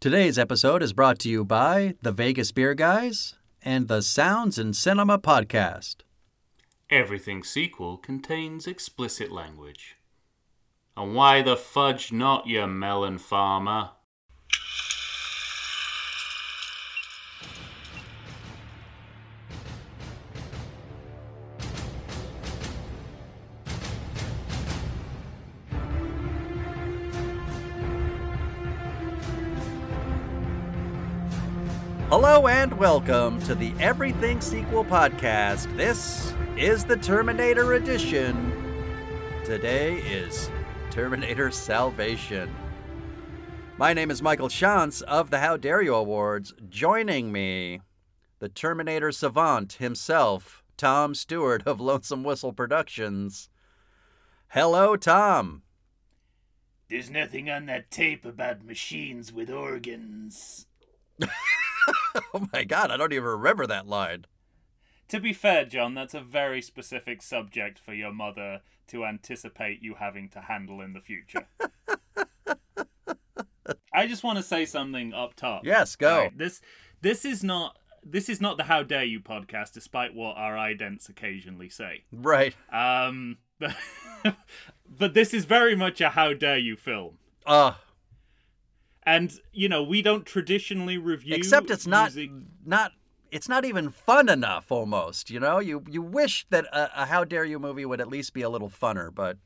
Today's episode is brought to you by the Vegas Beer Guys and the Sounds in Cinema podcast. Everything sequel contains explicit language. And why the fudge not, you melon farmer? Hello and welcome to the Everything Sequel podcast. This is the Terminator edition. Today is Terminator Salvation. My name is Michael Shantz of the How Dare You Awards. Joining me, the Terminator savant himself, Tom Stewart of Lonesome Whistle Productions. Hello, Tom. There's nothing on that tape about machines with organs. oh my god, I don't even remember that line. To be fair, John, that's a very specific subject for your mother to anticipate you having to handle in the future. I just want to say something up top. Yes, go. Right, this this is not this is not the How Dare You podcast, despite what our idents occasionally say. Right. Um, but, but this is very much a How Dare You film. Uh, And you know we don't traditionally review. except it's not using- not it's not even fun enough almost, you know? You you wish that a, a How Dare You movie would at least be a little funner, but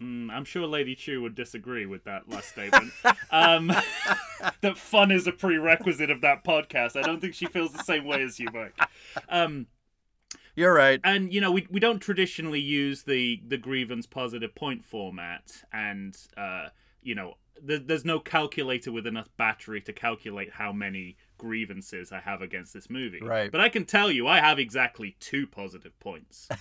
Mm, I'm sure Lady Chu would disagree with that last statement. um, that fun is a prerequisite of that podcast. I don't think she feels the same way as you, Mike. Um, you're right. and you know, we we don't traditionally use the the grievance positive point format, and uh, you know, there, there's no calculator with enough battery to calculate how many grievances I have against this movie. Right. But I can tell you, I have exactly two positive points.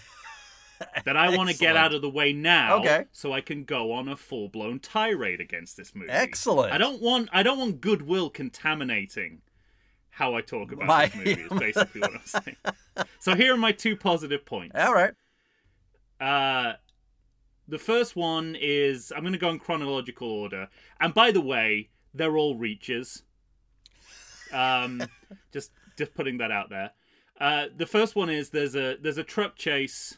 that I want to get out of the way now, Okay. so I can go on a full blown tirade against this movie. Excellent. I don't want I don't want goodwill contaminating how I talk about My- this movie. Is basically what I'm saying. So here are my two positive points. All right. Uh, the first one is I'm going to go in chronological order, and by the way, they're all reaches. Um, just just putting that out there. Uh, the first one is there's a there's a truck chase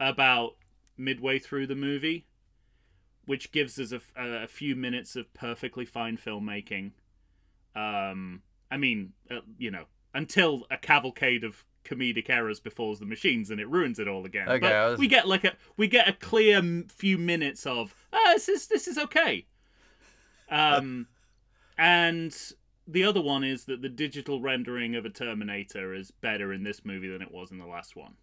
about midway through the movie, which gives us a, a few minutes of perfectly fine filmmaking. Um, I mean, uh, you know, until a cavalcade of comedic errors befalls the machines and it ruins it all again. Okay, but was- we get like a we get a clear few minutes of ah, this is this is okay. Um, and the other one is that the digital rendering of a Terminator is better in this movie than it was in the last one.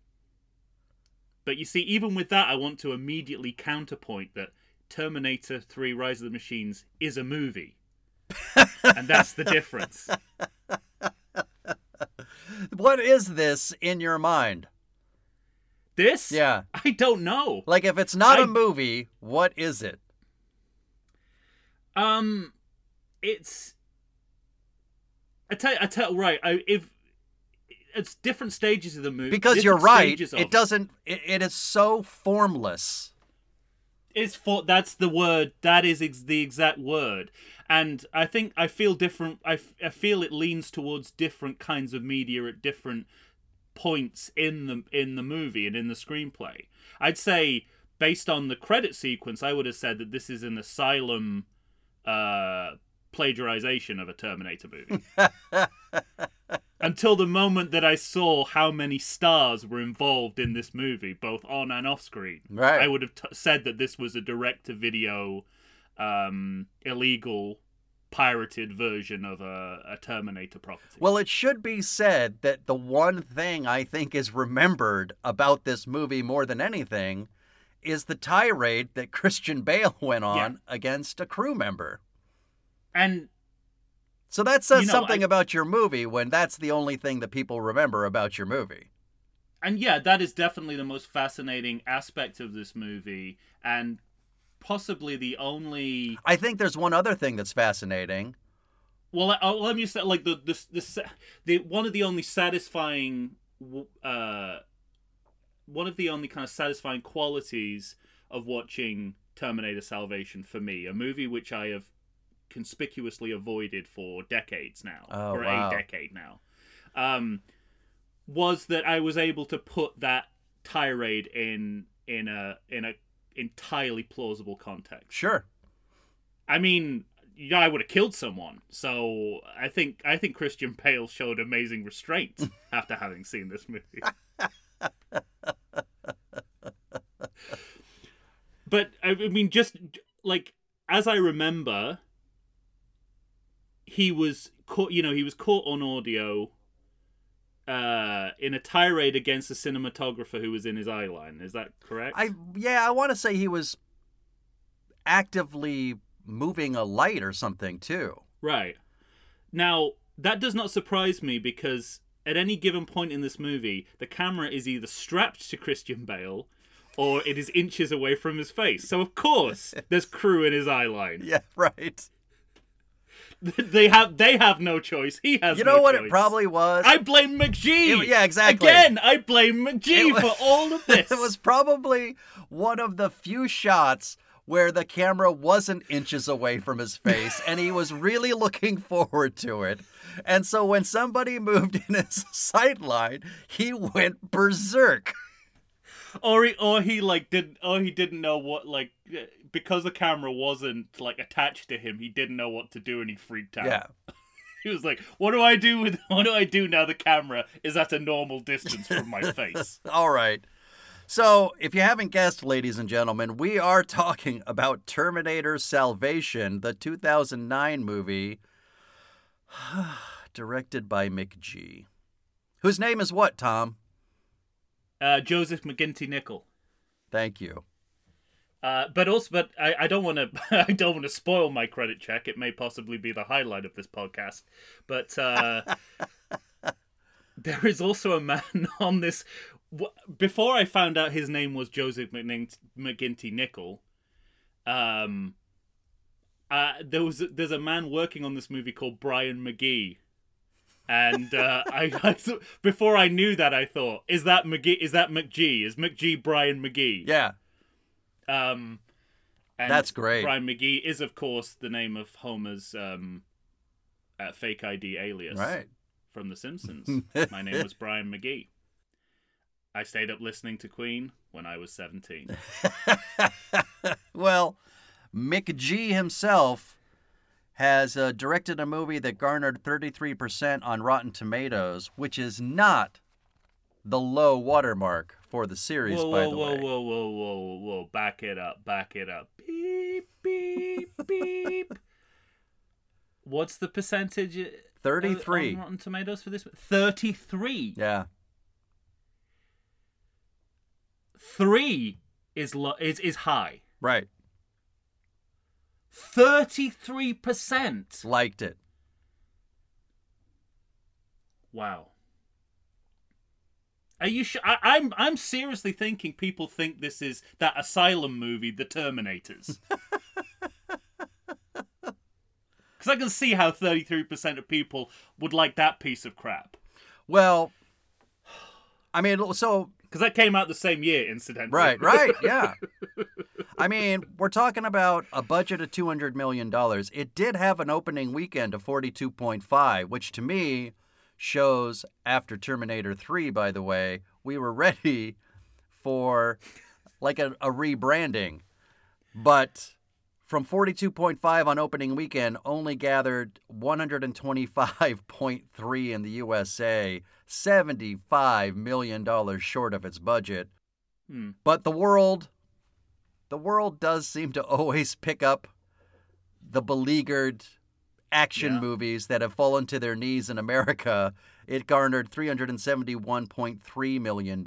But you see, even with that, I want to immediately counterpoint that Terminator 3 Rise of the Machines is a movie. and that's the difference. What is this in your mind? This? Yeah. I don't know. Like if it's not a I- movie, what is it? Um, it's. I tell, I tell, right. I, if it's different stages of the movie, Because you're right, it doesn't it, it is so formless. It's for that's the word. That is ex- the exact word. And I think I feel different. I, f- I feel it leans towards different kinds of media at different points in the in the movie and in the screenplay. I'd say based on the credit sequence, I would have said that this is an asylum uh, plagiarization of a Terminator movie. Until the moment that I saw how many stars were involved in this movie, both on and off screen, Right. I would have t- said that this was a direct-to-video, um, illegal, pirated version of a, a Terminator property. Well, it should be said that the one thing I think is remembered about this movie more than anything is the tirade that Christian Bale went on against a crew member. And So that says You know, something I- about your movie when that's the only thing that people remember about your movie. and yeah, that is definitely the most fascinating aspect of this movie, and possibly the only. I think there's one other thing that's fascinating. Well, uh, let me say, like the the the, the one of the only satisfying, uh, one of the only kind of satisfying qualities of watching Terminator Salvation for me, a movie which I have conspicuously avoided for decades now, Oh, for wow. a decade now, um, was that I was able to put that tirade in in a in a entirely plausible context. Sure. I mean, yeah, I would have killed someone. So I think I think Christian Bale showed amazing restraint after having seen this movie. but I I mean, just like as I remember, he was caught. You know, he was caught on audio. Uh, in a tirade against the cinematographer who was in his eye line. Is that correct? I yeah, I want to say he was actively moving a light or something too. Right. Now, that does not surprise me because at any given point in this movie, the camera is either strapped to Christian Bale or it is inches away from his face. So, of course, there's crew in his eye line. Yeah, right. they have they have no choice. He has You no know what choice. it probably was? I blame McG. It- yeah, exactly. Again, I blame McG It wa- for all of this. it was probably one of the few shots where the camera wasn't inches away from his face and he was really looking forward to it. And so when somebody moved in his sight line, he went berserk. Or he or he like didn't or he didn't know what like uh, because the camera wasn't like attached to him he didn't know what to do and he freaked out Yeah. he was like what do i do with what do i do now the camera is at a normal distance from my face All right. So, if you haven't guessed, ladies and gentlemen, we are talking about Terminator Salvation, the 2009 movie directed by McG. Whose name is what, Tom? Uh joseph mcginty nichol Thank you. uh, but also, but I, I don't want to. I don't want to spoil my credit check. It may possibly be the highlight of this podcast. But uh, there is also a man on this. w- Before I found out his name was Joseph McGinty Nichol, um, uh, there was there's a man working on this movie called Brian McGee. And uh, I, I thought, before I knew that, I thought, is that McGee? Is that McGee? Is McGee Brian McGee? Yeah. Um, and That's great. Brian McGee is, of course, the name of Homer's um, uh, fake ID alias Right. from The Simpsons. My name was Brian McGee. I stayed up listening to Queen when I was 17. well, McG himself has uh, directed a movie that garnered 33% on Rotten Tomatoes, which is not the low watermark for the series, whoa, by whoa, the whoa, way. whoa, whoa, whoa, whoa! Back it up, back it up. Beep, beep, beep. What's the percentage? uh, 33. on Rotten Tomatoes for this? Thirty-three. Yeah. Three is lo- is is high. Right. Thirty-three percent. Liked it. Wow. Are you sure? I, I'm I'm seriously thinking people think this is that asylum movie, The Terminators. Because I can see how 33% of people would like that piece of crap. Well, I mean, so Because that came out the same year, incidentally. Right, right, yeah. I mean, we're talking about a budget of two hundred million dollars. It did have an opening weekend of forty-two point five, which to me shows after Terminator Three. By the way, we were ready for like a, a rebranding, but from forty-two point five on opening weekend, only gathered one hundred and twenty-five point three in the USA, seventy-five million dollars short of its budget. Hmm. But the world, the world does seem to always pick up the beleaguered action Yeah. movies that have fallen to their knees in America. It garnered $371.3 million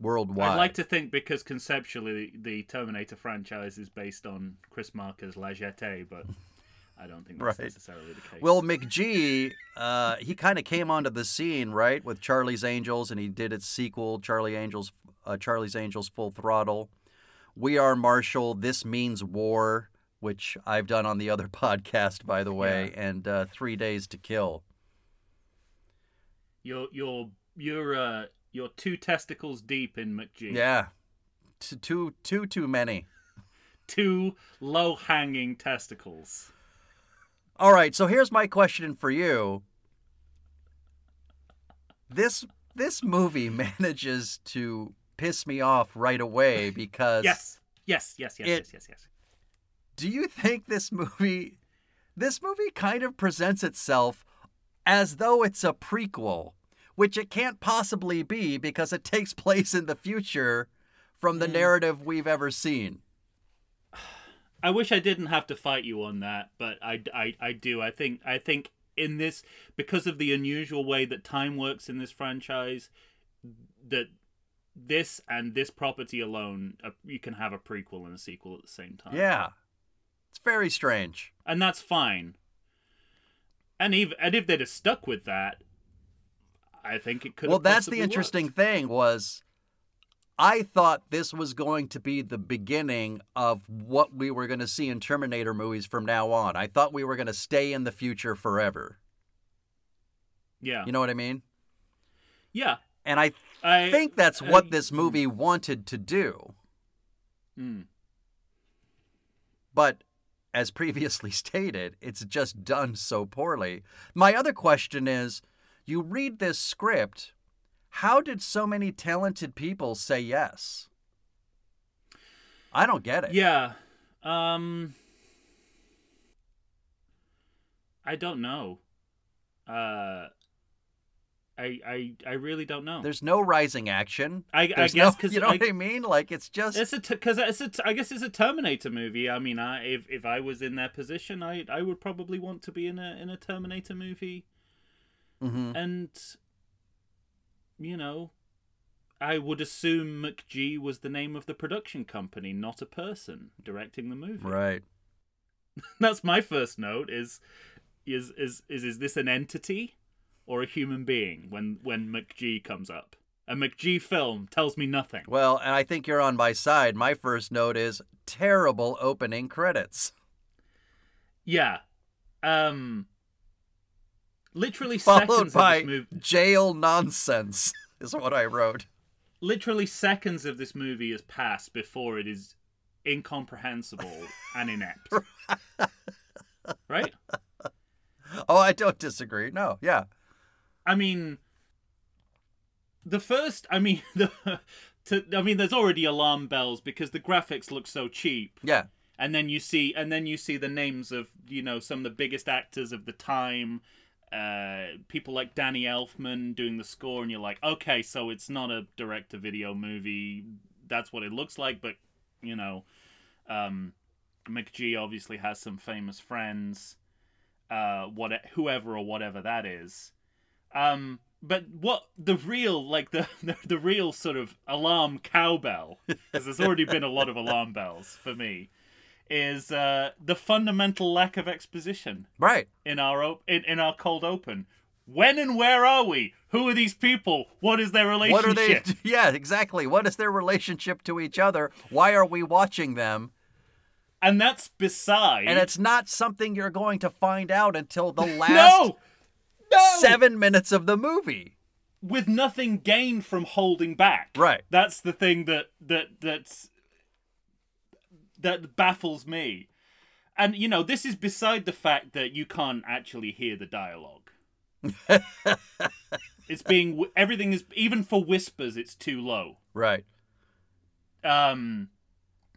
worldwide. I'd like to think because conceptually the Terminator franchise is based on Chris Marker's La Jetée, but I don't think that's Right. necessarily the case. Well, McG, uh, he kind of came onto the scene, right, with Charlie's Angels, and he did its sequel, Charlie Angels, uh, Charlie's Angels Full Throttle. We Are Marshall, This Means War, which I've done on the other podcast, by the way, and uh, Three Days to Kill. you're you're you're uh, you're two testicles deep in McG. Yeah, T- too, too, too many. Two low hanging testicles. All right, so here's my question for you. This this movie manages to piss me off right away because Yes. Yes, yes, yes, It- yes, yes, yes. do you think this movie this movie kind of presents itself as though it's a prequel, which it can't possibly be because it takes place in the future from the hmm. narrative we've ever seen. I wish I didn't have to fight you on that, but I, I, I do. I think I think in this because of the unusual way that time works in this franchise, that this and this property alone, uh, you can have a prequel and a sequel at the same time. Yeah. It's very strange. and that's fine. And even and if they'd have stuck with that, I think it could. Well, that's the interesting worked. thing was I thought this was going to be the beginning of what we were going to see in Terminator movies from now on. I thought we were going to stay in the future forever. Yeah, You know what I mean? yeah. And I I think that's I- what this movie wanted to do. Mm. But as previously stated, it's just done so poorly. My other question is you read this script, how did so many talented people say yes? I don't get it. Yeah. Um I don't know. Uh I I I really don't know. There's no rising action. I, I guess no, because you know what I mean? Like it's just it's a because it's a t- I guess it's a Terminator movie. I mean, I if if I was in their position, I I would probably want to be in a in a Terminator movie, Mhm. and you know, I would assume McG was the name of the production company, not a person directing the movie. right. That's my first note. Is is is is is this an entity or a human being when when McG comes up? A McG film tells me nothing. Well, and I think you're on my side. My first note is terrible opening credits. Yeah. Um literally Followed by this movie jail nonsense is what I wrote. literally seconds of this movie has passed before it is incomprehensible and inept. right? Oh, I don't disagree. No, yeah. I mean the first I mean the to, I mean there's already alarm bells because the graphics look so cheap. Yeah. and then you see and then you see the names of you know some of the biggest actors of the time uh, people like danny elfman doing the score and you're like okay so it's not a direct to video movie that's what it looks like but you know um, mcg obviously has some famous friends uh, what whoever or whatever that is um, but what the real like the, the the real sort of alarm cowbell because there's already been a lot of alarm bells for me is uh, the fundamental lack of exposition Right. in our op- in, in our cold open. When and where are we? Who are these people? What is their relationship? What are they? Yeah, exactly. What is their relationship to each other? Why are we watching them? And that's beside. And it's not something you're going to find out until the last no, no, seven minutes of the movie. with nothing gained from holding back. Right. That's the thing that that that's that baffles me. And you know, this is beside the fact that you can't actually hear the dialogue. it's being everything is even for whispers it's too low. Right. Um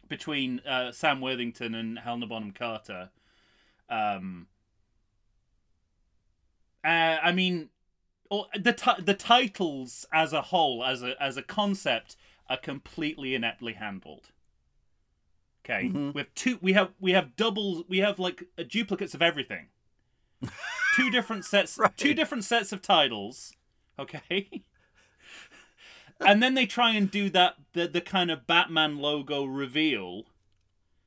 between uh, Sam Worthington and Helena Bonham Carter. Um uh, I mean or the ti- the titles as a whole as a as a concept are completely ineptly handled. Okay, Mhm. we have two. We have we have doubles. We have like uh, duplicates of everything. two different sets. Right. Two different sets of titles. Okay. and then they try and do that the the kind of Batman logo reveal,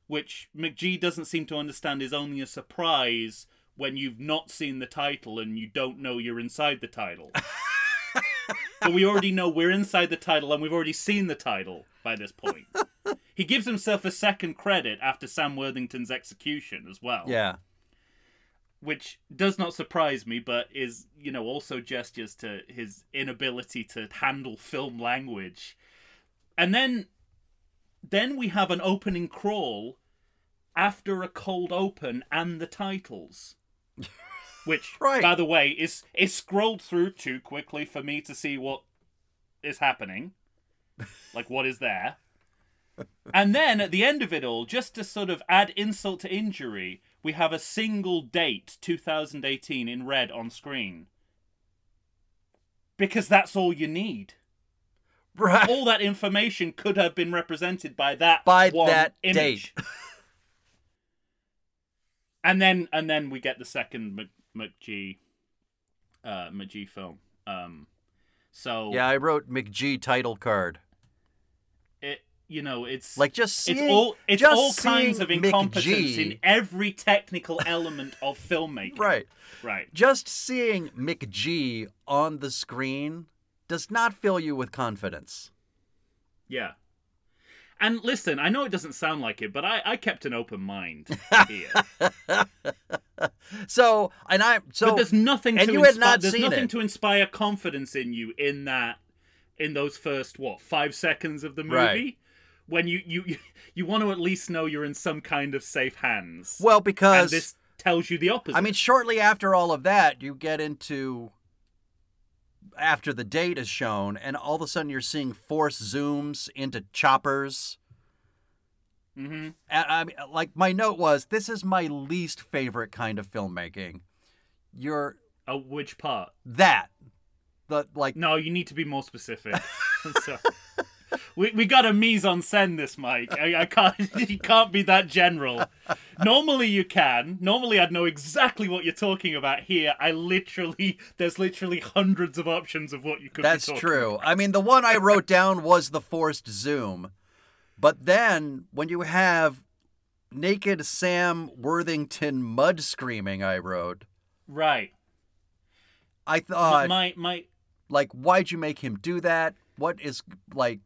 which McG doesn't seem to understand is only a surprise when you've not seen the title and you don't know you're inside the title. but we already know we're inside the title and we've already seen the title by this point. he gives himself a second credit after Sam Worthington's execution as well. Yeah. Which does not surprise me, but is, you know, also gestures to his inability to handle film language. And then then we have an opening crawl after a cold open and the titles. Which, Right. by the way, is is scrolled through too quickly for me to see what is happening, like what is there. And then at the end of it all, just to sort of add insult to injury, we have a single date, 2018, in red on screen. Because that's all you need. Right. All that information could have been represented by that By one that image. date. and then and then we get the second Mc, McG uh McG film. Um so Yeah, I wrote McG title card. it you know, it's Like just seeing, it's all it's all kinds of incompetence McG, in every technical element of filmmaking. Right. Right. Just seeing McG on the screen does not fill you with confidence. Yeah. And listen, I know it doesn't sound like it, but I, I kept an open mind here. So, and I so but there's nothing and to you had inspire, not there's seen nothing it. to inspire confidence in you in that in those first what five seconds of the movie Right. when you you you, want to at least know you're in some kind of safe hands well and because this tells you the opposite I mean, shortly after all of that, you get into after the date is shown, and all of a sudden you're seeing force zooms into choppers. hmm And I mean, like my note was, this is my least favorite kind of filmmaking. You're oh, which part that, the like, no you need to be more specific. we, we got a mise en scène this mike. I, I can't you can't be that general. Normally you can. Normally i'd know exactly what you're talking about here. I literally there's literally hundreds of options of what you could that's true. I mean, the one I wrote down was the forced zoom, but then when you have naked Sam Worthington mud screaming, I wrote, right. I thought. my my like why'd you make him do that? What is like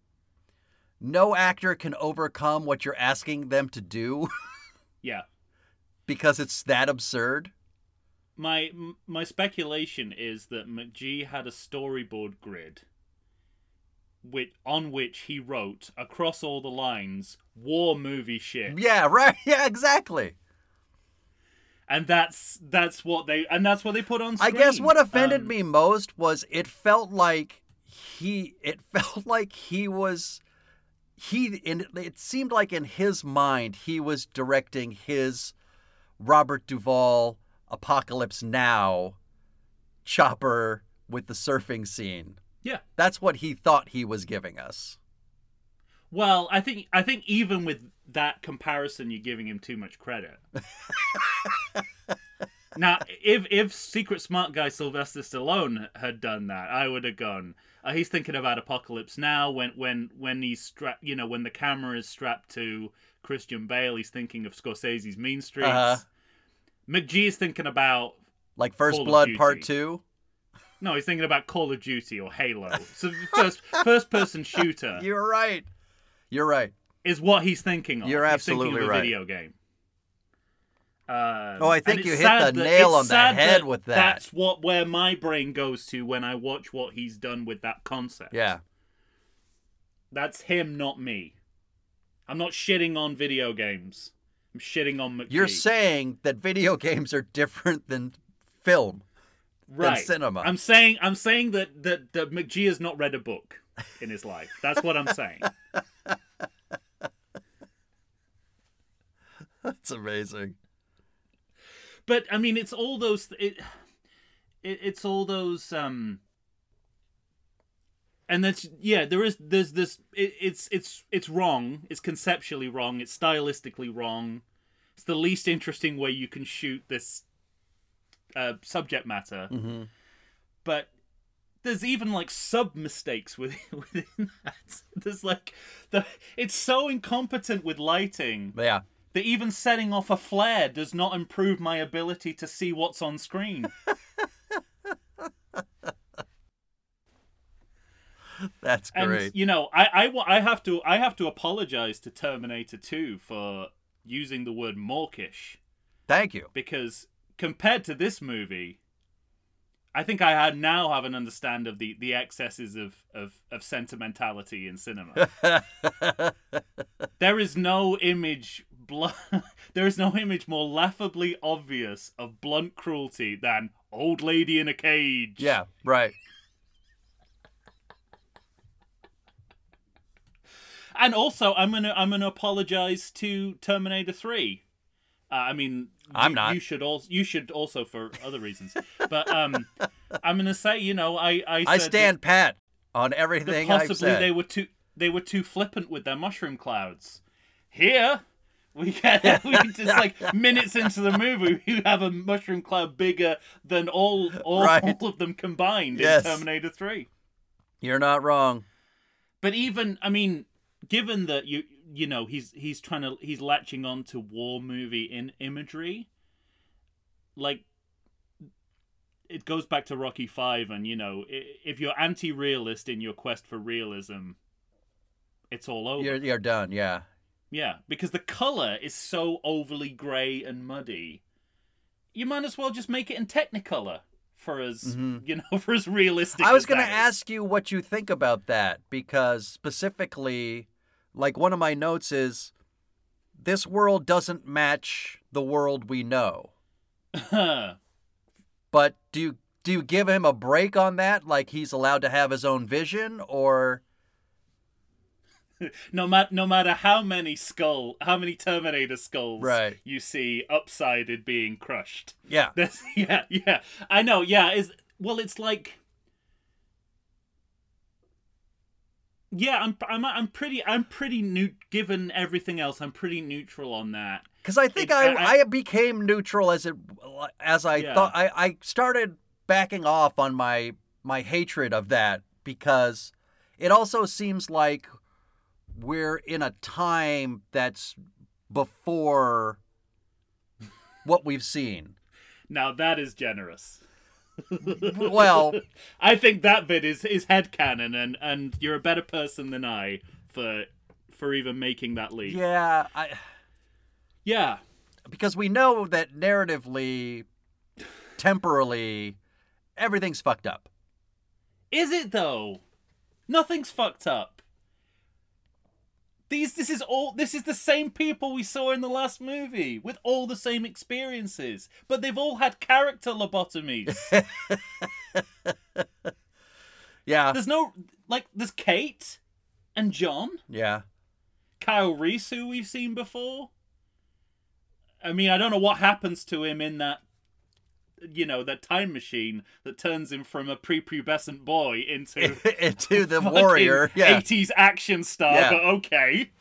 no actor can overcome what you're asking them to do yeah. because it's that absurd? My my speculation is that mcg had a storyboard grid with on which he wrote across all the lines war movie shit. Yeah right. Yeah exactly. And that's that's what they and that's what they put on screen. i guess what offended Um, me most was it felt like he it felt like he was he in it seemed like in his mind he was directing his robert duvall apocalypse now chopper with the surfing scene. Yeah. That's what he thought he was giving us. well i think i think even with that comparison you're giving him too much credit. Now if if secret smart guy sylvester stallone had done that i would have gone uh, he's thinking about apocalypse now when when when he's strapped you know when the camera is strapped to christian bale he's thinking of scorsese's mean streets Uh-huh. mcg is thinking about Like First Call Blood Part 2. no he's thinking about call of duty or halo so first first person shooter You're right. You're right. is what he's thinking of. You're He's thinking absolutely of a right. video game. Um, Oh, I think you hit the nail on the head with that. That's what where my brain goes to when I watch what he's done with that concept. Yeah. that's him, not me. I'm not shitting on video games. I'm shitting on McG. You're saying that video games are different than film. right. cinema. I'm saying I'm saying that that that McG has not read a book in his life. That's what I'm saying. That's amazing. But I mean, it's all those. It, it it's all those. Um, and that's yeah. There is there's this. It, it's it's it's wrong. It's conceptually wrong. It's stylistically wrong. It's the least interesting way you can shoot this uh, subject matter. hmm But there's even like sub mistakes within within that. There's like the. It's so incompetent with lighting Yeah. That even setting off a flare does not improve my ability to see what's on screen. That's great. and you know, I, I I have to I have to apologize to Terminator 2 for using the word mawkish Thank you. because compared to this movie, I think I had now have an understand of the, the excesses of, of, of sentimentality in cinema. there is no image bl- there is no image more laughably obvious of blunt cruelty than old lady in a cage. Yeah, right. And also, I'm gonna I'm gonna apologize to Terminator Three. Uh, I mean, I'm you, not. You should also you should also for other reasons. but um, I'm gonna say you know I I, I stand pat on everything possibly they were too they were too flippant with their mushroom clouds. Here. We get we just like minutes into the movie, we have a mushroom cloud bigger than all all, Right. all of them combined Yes. in Terminator Three. You're not wrong. But even I mean, given that you you know he's he's trying to he's latching on to war movie in imagery, like it goes back to Rocky Five, and you know if you're anti-realist in your quest for realism, it's all over. You're you're done. Yeah. Yeah, because the color is so overly grey and muddy. You might as well just make it in Technicolor for as Mhm. you know for as realistic. I was going to ask you what you think about that because specifically, like one of my notes is this world doesn't match the world we know. But do you do you give him a break on that? Like he's allowed to have his own vision, or no matter no matter how many skull, how many Terminator skulls Right. you see upsided being crushed. yeah, yeah, yeah, I know. Yeah, is well, it's like. Yeah, I'm, I'm, I'm pretty, I'm pretty new. Given everything else, I'm pretty neutral on that. because I think It- I, I- I became neutral as it as I Yeah. thought I, I started backing off on my my hatred of that because it also seems like we're in a time that's before what we've seen. Now that is generous. Well, I think that bit is is headcanon and and you're a better person than I for for even making that leap. yeah, I, Yeah. because we know that narratively, temporally, everything's fucked up. Is it though? Nothing's fucked up. These this is all this is the same people we saw in the last movie with all the same experiences, but they've all had character lobotomies. Yeah, there's no like there's Kate and John, yeah. Kyle Reese who we've seen before. I mean, I don't know what happens to him in that you know, that time machine that turns him from a prepubescent boy into into the warrior. Yeah. 80s action star, Yeah. but okay.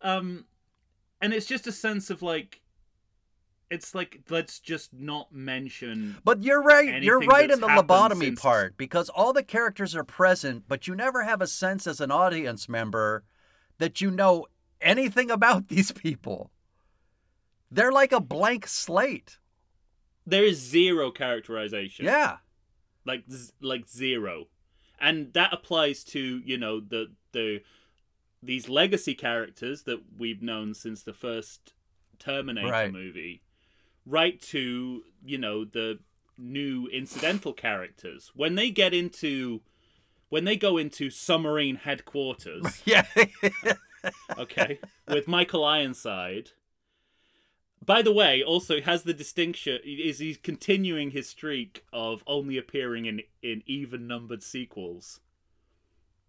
Um and it's just a sense of like it's like let's just not mention But you're right. You're right in the lobotomy since- part because all the characters are present, but you never have a sense as an audience member that you know anything about these people. They're like a blank slate. There is zero characterization. Yeah. Like z- like zero. And that applies to, you know, the the these legacy characters that we've known since the first Terminator Right. movie, right to, you know, the new incidental characters. When they get into when they go into submarine headquarters, Yeah. okay, with Michael Ironside. By the way, also has the distinction is he's continuing his streak of only appearing in in even numbered sequels.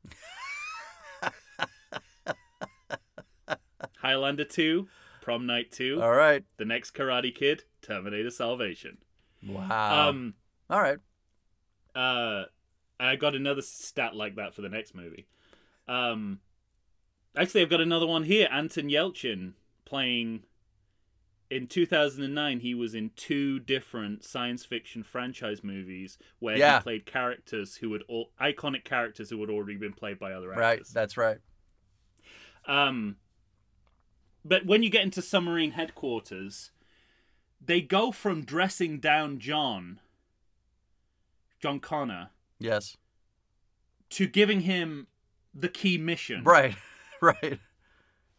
Highlander 2, Prom Night 2, all right. The Next Karate Kid, Terminator Salvation. Wow. Um all right. uh I got another stat like that for the next movie. Um actually I've got another one here. Anton Yelchin playing in 2009 he was in two different science fiction franchise movies where Yeah. he played characters who had all iconic characters who had already been played by other actors. Right. That's right. Um, but when you get into submarine headquarters, they go from dressing down John, John Connor, Yes. to giving him the key mission, Right. Right.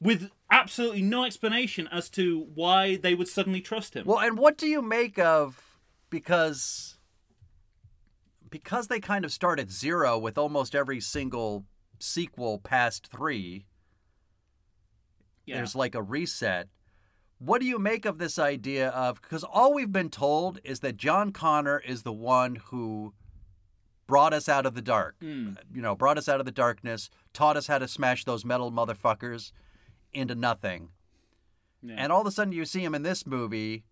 With absolutely no explanation as to why they would suddenly trust him. Well, and what do you make of because because they kind of start at zero with almost every single sequel past three. Yeah. there's like a reset. What do you make of this idea of because all we've been told is that John Connor is the one who brought us out of the dark, Mm. you know, brought us out of the darkness, taught us how to smash those metal motherfuckers into nothing. Yeah. And all of a sudden you see him in this movie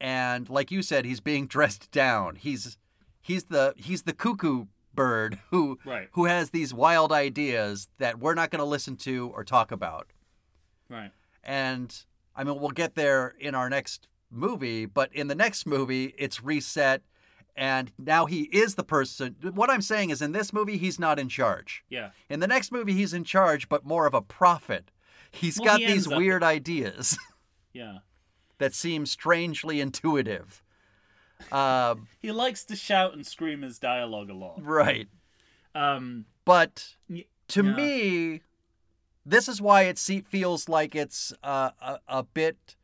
and like you said he's being dressed down. He's he's the he's the cuckoo bird who Right. who has these wild ideas that we're not going to listen to or talk about. Right. And I mean we'll get there in our next movie, but in the next movie it's reset and now he is the person. What I'm saying is in this movie he's not in charge. Yeah. In the next movie he's in charge but more of a prophet. He's Well, got he these ends up- weird ideas. Yeah. that seem strangely intuitive. Um, He likes to shout and scream his dialogue a lot. right. Um. But to yeah. me, this is why it feels like it's uh, a, a bit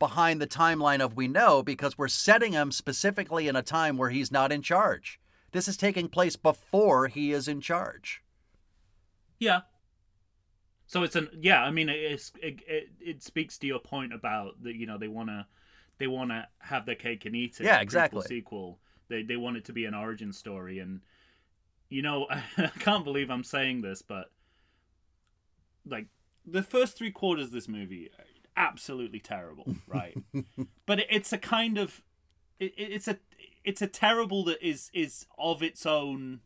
behind the timeline of we know because we're setting him specifically in a time where he's not in charge. This is taking place before he is in charge. Yeah. So it's an yeah. I mean, it's, it, it it speaks to your point about that. You know, they want to they want to have their cake and eat it. Yeah, exactly. Sequel. They they want it to be an origin story, and you know, I can't believe I'm saying this, but like the first three quarters of this movie, absolutely terrible, right? but it, it's a kind of it, it- it's a it's a terrible that is is of its own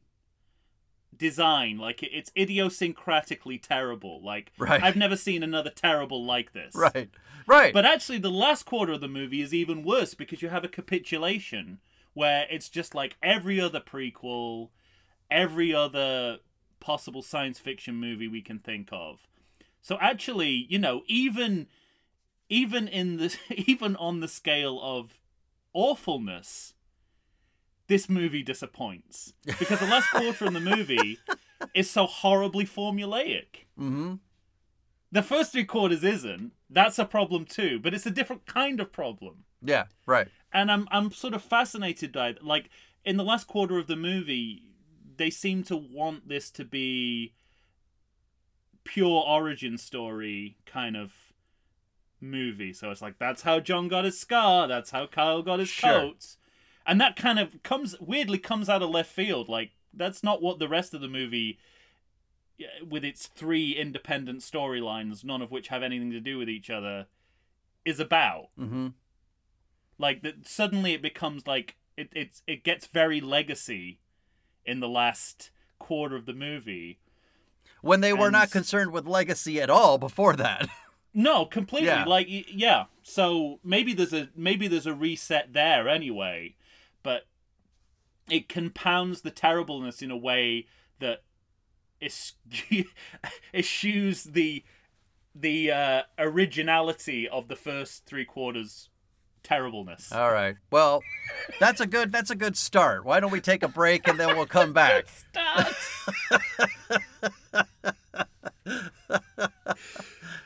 design like it's idiosyncratically terrible like Right. i've never seen another terrible like this Right. Right. but actually the last quarter of the movie is even worse because you have a capitulation where it's just like every other prequel every other possible science fiction movie we can think of so actually you know even even in the even on the scale of awfulness this movie disappoints because the last quarter of the movie is so horribly formulaic hmm the first three quarters isn't. That's a problem too, but it's a different kind of problem. Yeah. Right. And I'm I'm sort of fascinated by it. like in the last quarter of the movie, they seem to want this to be pure origin story kind of movie. So it's like that's how John got his scar, that's how Kyle got his Sure. coat. And that kind of comes weirdly comes out of left field. Like that's not what the rest of the movie with its three independent storylines, none of which have anything to do with each other, is about. hmm Like that, suddenly it becomes like it, it's it gets very legacy in the last quarter of the movie. When they were not concerned with legacy at all before that. No, completely. Yeah. Like yeah. So maybe there's a maybe there's a reset there anyway, but it compounds the terribleness in a way that es- eschews the the uh, originality of the first three quarters terribleness. All right. Well, that's a good that's a good start. Why don't we take a break and then we'll come back? Stop.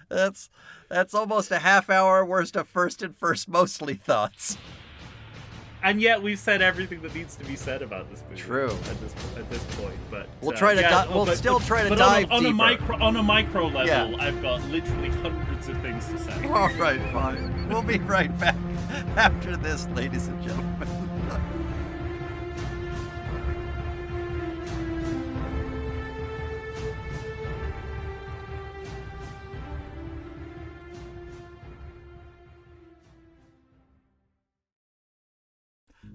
That's that's almost a half hour worth of first and first mostly thoughts. And yet we've said everything that needs to be said about this movie. True. At this at this point, but We'll uh, try to yeah, di- we'll but- still but- try to but dive on a, on deeper. a micro on a micro level. Yeah. I've got literally hundreds of things to say. All right, fine. We'll be right back after this, ladies and gentlemen.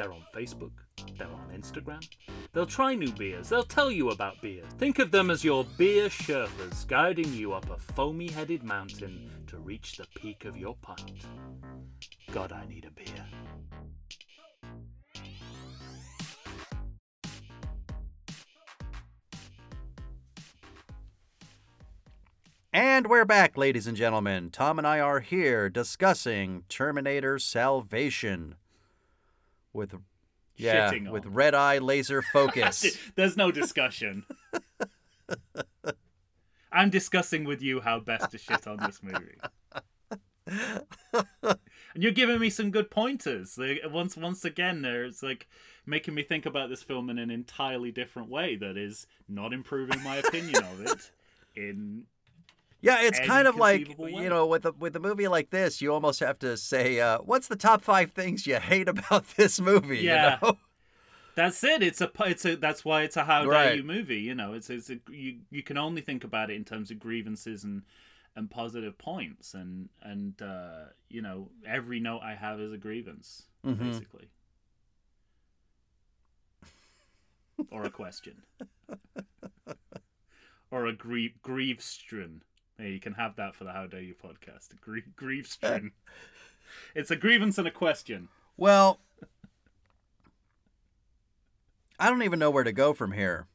They're on Facebook. They're on Instagram. They'll try new beers. They'll tell you about beer. Think of them as your beer Sherpas guiding you up a foamy headed mountain to reach the peak of your pint. God, I need a beer. And we're back, ladies and gentlemen. Tom and I are here discussing Terminator Salvation with yeah, Shitting with on. red eye laser focus. There's no discussion. I'm discussing with you how best to shit on this movie. and you're giving me some good pointers. Like, once once again, there's like making me think about this film in an entirely different way that is not improving my opinion of it in yeah, it's kind of like way. you know, with a with a movie like this, you almost have to say, uh, "What's the top five things you hate about this movie?" you Yeah. know? That's it. It's a it's a that's why it's a how dare Right. you movie. You know, it's it's a, you you can only think about it in terms of grievances and and positive points and and uh, you know every note I have is a grievance Mhm. basically, or a question, or a grief griefstrin. There, you can have that for the How Dare You podcast. A grie- griefstrin. it's a grievance and a question. Well, I don't even know where to go from here.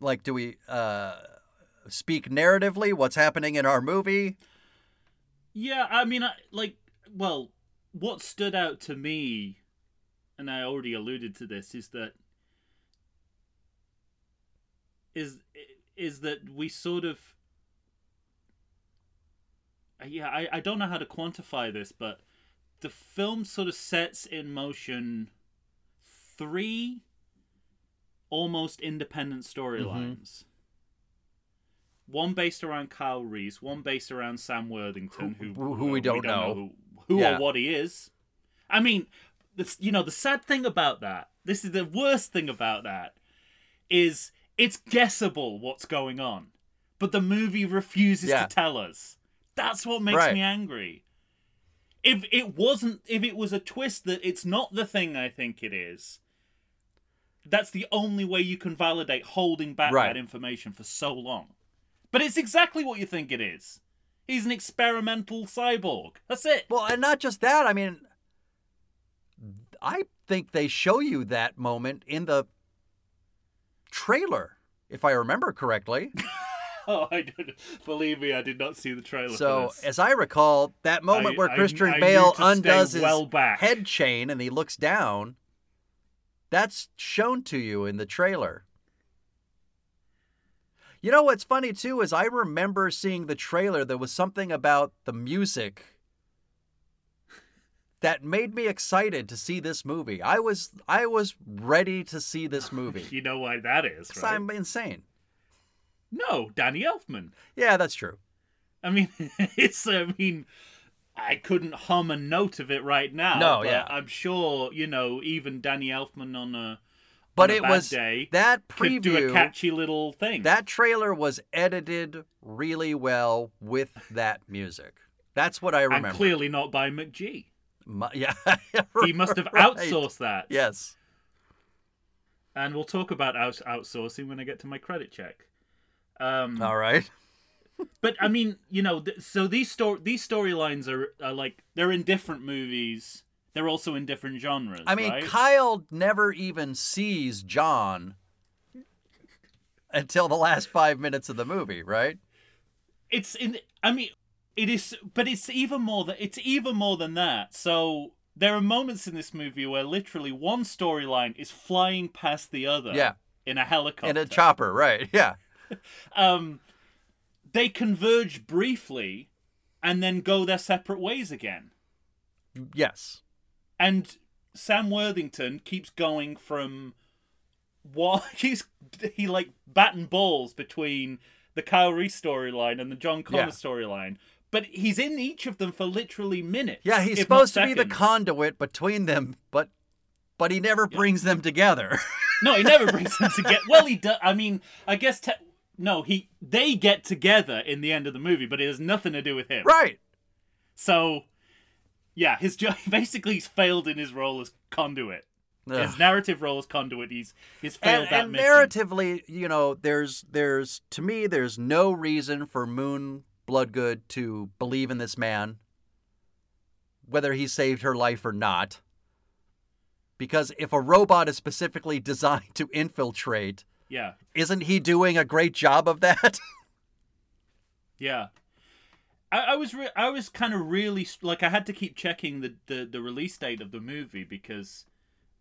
Like, do we uh, speak narratively? What's happening in our movie? Yeah, I mean, I, like, well, what stood out to me, and I already alluded to this, is that is is that we sort of yeah I, I don't know how to quantify this but the film sort of sets in motion three almost independent storylines mm-hmm. one based around Kyle Reese, one based around Sam Worthington, who Who- who we don't know. who, who Yeah. or what he is. I mean, this, you know, the sad thing about that, this is the worst thing about that, is it's guessable what's going on, but the movie refuses Yeah. to tell us. That's what makes Right. me angry. If it wasn't, if it was a twist that it's not the thing I think it is, that's the only way you can validate holding back Right. that information for so long. But it's exactly what you think it is. He's an experimental cyborg. That's it. Well, and not just that. I mean, I think they show you that moment in the trailer, if I remember correctly. Oh, I did. Believe me, I did not see the trailer. So, as I recall, that moment I- where I- Christian I Bale undoes his well head chain and he looks down, that's shown to you in the trailer. You know what's funny too is I remember seeing the trailer. There was something about the music that made me excited to see this movie. I was I was ready to see this movie. you know why that is, right? I'm insane. No, Danny Elfman. Yeah, that's true. I mean, it's. I mean, I couldn't hum a note of it right now. No, but yeah. I'm sure you know even Danny Elfman on a But on a it bad was day that could do a catchy little thing. That trailer was edited really well with that music. That's what I and remember. clearly not by McG. Mu- yeah, He must have right. outsourced that. Yes. And we'll talk about out- outsourcing when I get to my credit check. Um, All right. but I mean, you know, th- so these sto- these storylines are, are like they're in different movies. They're also in different genres. I mean, right? Kyle never even sees John until the last five minutes of the movie, right? it's in. I mean, it is, but it's even more than it's even more than that. So there are moments in this movie where literally one storyline is flying past the other. Yeah. In a helicopter. In a chopper, right? Yeah. um, they converge briefly, and then go their separate ways again. Yes. And Sam Worthington keeps going from what he's he like batting balls between the Kyle Reese storyline and the John Connor Yeah. storyline. But he's in each of them for literally minutes. Yeah, he's supposed to be the conduit between them, but but he never brings them together. No, he never brings them together. Well, he does. I mean, I guess te- no, he they get together in the end of the movie, but it has nothing to do with him. right. So yeah, his basically he's failed in his role as conduit. Ugh. His narrative role as conduit. He's he's failed and, that and mission. narratively, you know, there's there's to me there's no reason for Moon Bloodgood to believe in this man, whether he saved her life or not. Because if a robot is specifically designed to infiltrate, Yeah, isn't he doing a great job of that? yeah. I, I was re- I was kind of really like I had to keep checking the, the the release date of the movie because,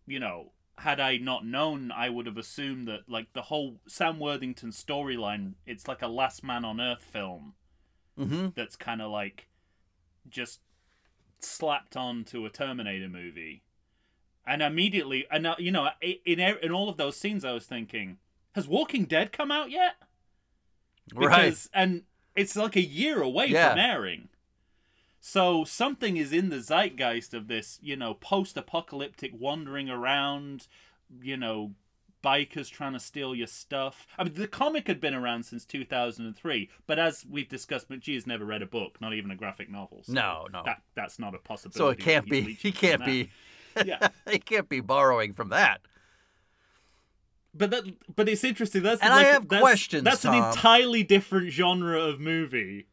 you know, had I not known, I would have assumed that like the whole Sam Worthington storyline, it's like a Last Man on Earth film. mm-hmm. that's kind of like just slapped on to a Terminator movie. And immediately, and uh, you know, in in all of those scenes, I was thinking, has Walking Dead come out yet? Right. And it's like a year away Yeah. from airing. So something is in the zeitgeist of this, you know, post-apocalyptic wandering around, you know, bikers trying to steal your stuff. I mean, the comic had been around since 2003, but as we've discussed, McG has never read a book, not even a graphic novel. So No, no. that that's not a possibility. So it can't be. He can't be. Yeah. he can't be borrowing from that. But that, but it's interesting. That's And I have that's, questions, That's an entirely different genre of movie,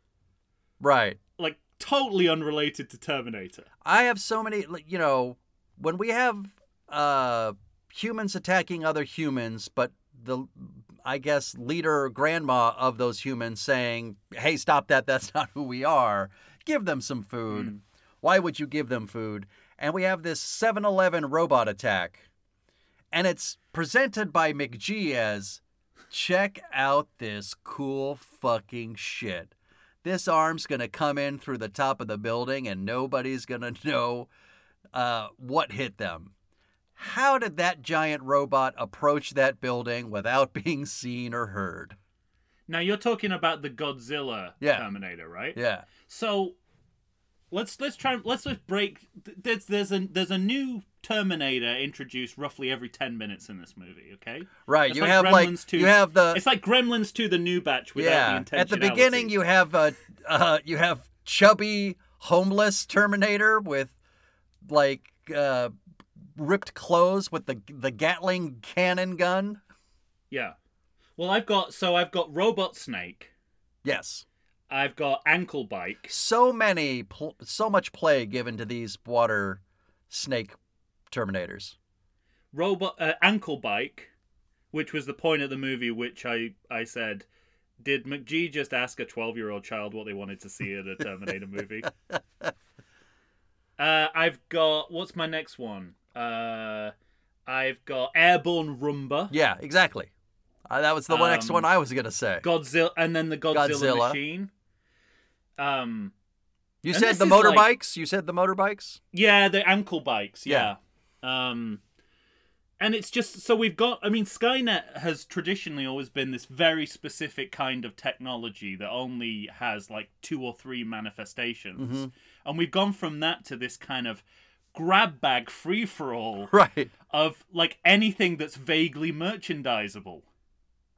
Right. like totally unrelated to Terminator. I have so many, you know, when we have uh, humans attacking other humans, but the, I guess, leader grandma of those humans saying, hey, stop that, that's not who we are, give them some food. Mm. Why would you give them food? And we have this 7 Eleven robot attack. And it's presented by McG as check out this cool fucking shit. This arm's gonna come in through the top of the building and nobody's gonna know uh, what hit them. How did that giant robot approach that building without being seen or heard? Now you're talking about the Godzilla Yeah. Terminator, right? Yeah. So let's let's try let's just break. There's there's a there's a new Terminator introduced roughly every ten minutes in this movie. Okay, Right. It's you like have like Gremlins 2. you have the it's like Gremlins 2 the new batch without yeah. the At the beginning, you have uh, uh you have chubby homeless Terminator with like uh ripped clothes with the the Gatling cannon gun. yeah. Well, I've got so I've got Robot Snake. Yes. I've got Ankle Bike. So many pl- so much play given to these water snake Terminators. Robot uh, Ankle Bike, which was the point of the movie, which I I said. Did McG just ask a 12 year old child what they wanted to see in a Terminator movie? Uh, I've got what's my next one? Uh, I've got Airborne Roomba, Yeah, exactly. Uh, that was the one next Um, one I was gonna say. Godzilla, and then the Godzilla, Godzilla. machine. Um, You said the is like- motorbikes. You said the motorbikes. yeah, the ankle bikes. Yeah. Yeah. Um, and it's just so we've got. I mean, Skynet has traditionally always been this very specific kind of technology that only has like two or three manifestations, Mhm. and we've gone from that to this kind of grab bag free for all. Right. of like anything that's vaguely merchandisable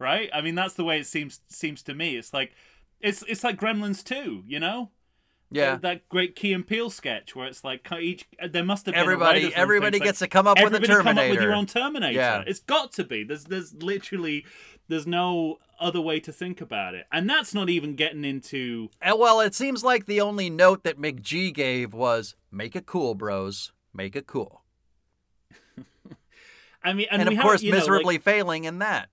right i mean that's the way it seems seems to me it's like it's it's like gremlins 2 you know uh, Yeah. that, that great Key and Peele sketch where it's like each uh, there must have been everybody everybody gets to come up with a Terminator. come up with your own terminator Yeah. it's got to be there's there's literally there's no other way to think about it and that's not even getting into And well, it seems like the only note that McG gave was "Make it cool, bros. Make it cool." i mean And, and, of course, you know, like- miserably failing in that.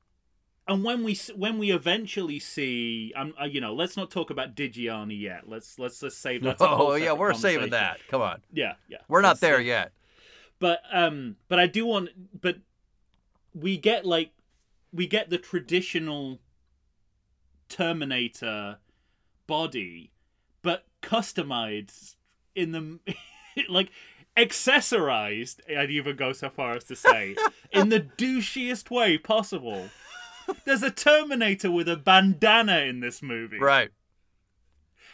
And when we when we eventually see um uh, you know let's not talk about Digiani yet. Let's let's just save that to a whole Oh yeah, we're saving that. Come on, yeah yeah. We're not there yet. but um but I do want but we get like we get the traditional Terminator body but customized in the like accessorized I'd even go so far as to say in the douchiest way possible there's a Terminator with a bandana in this movie Right.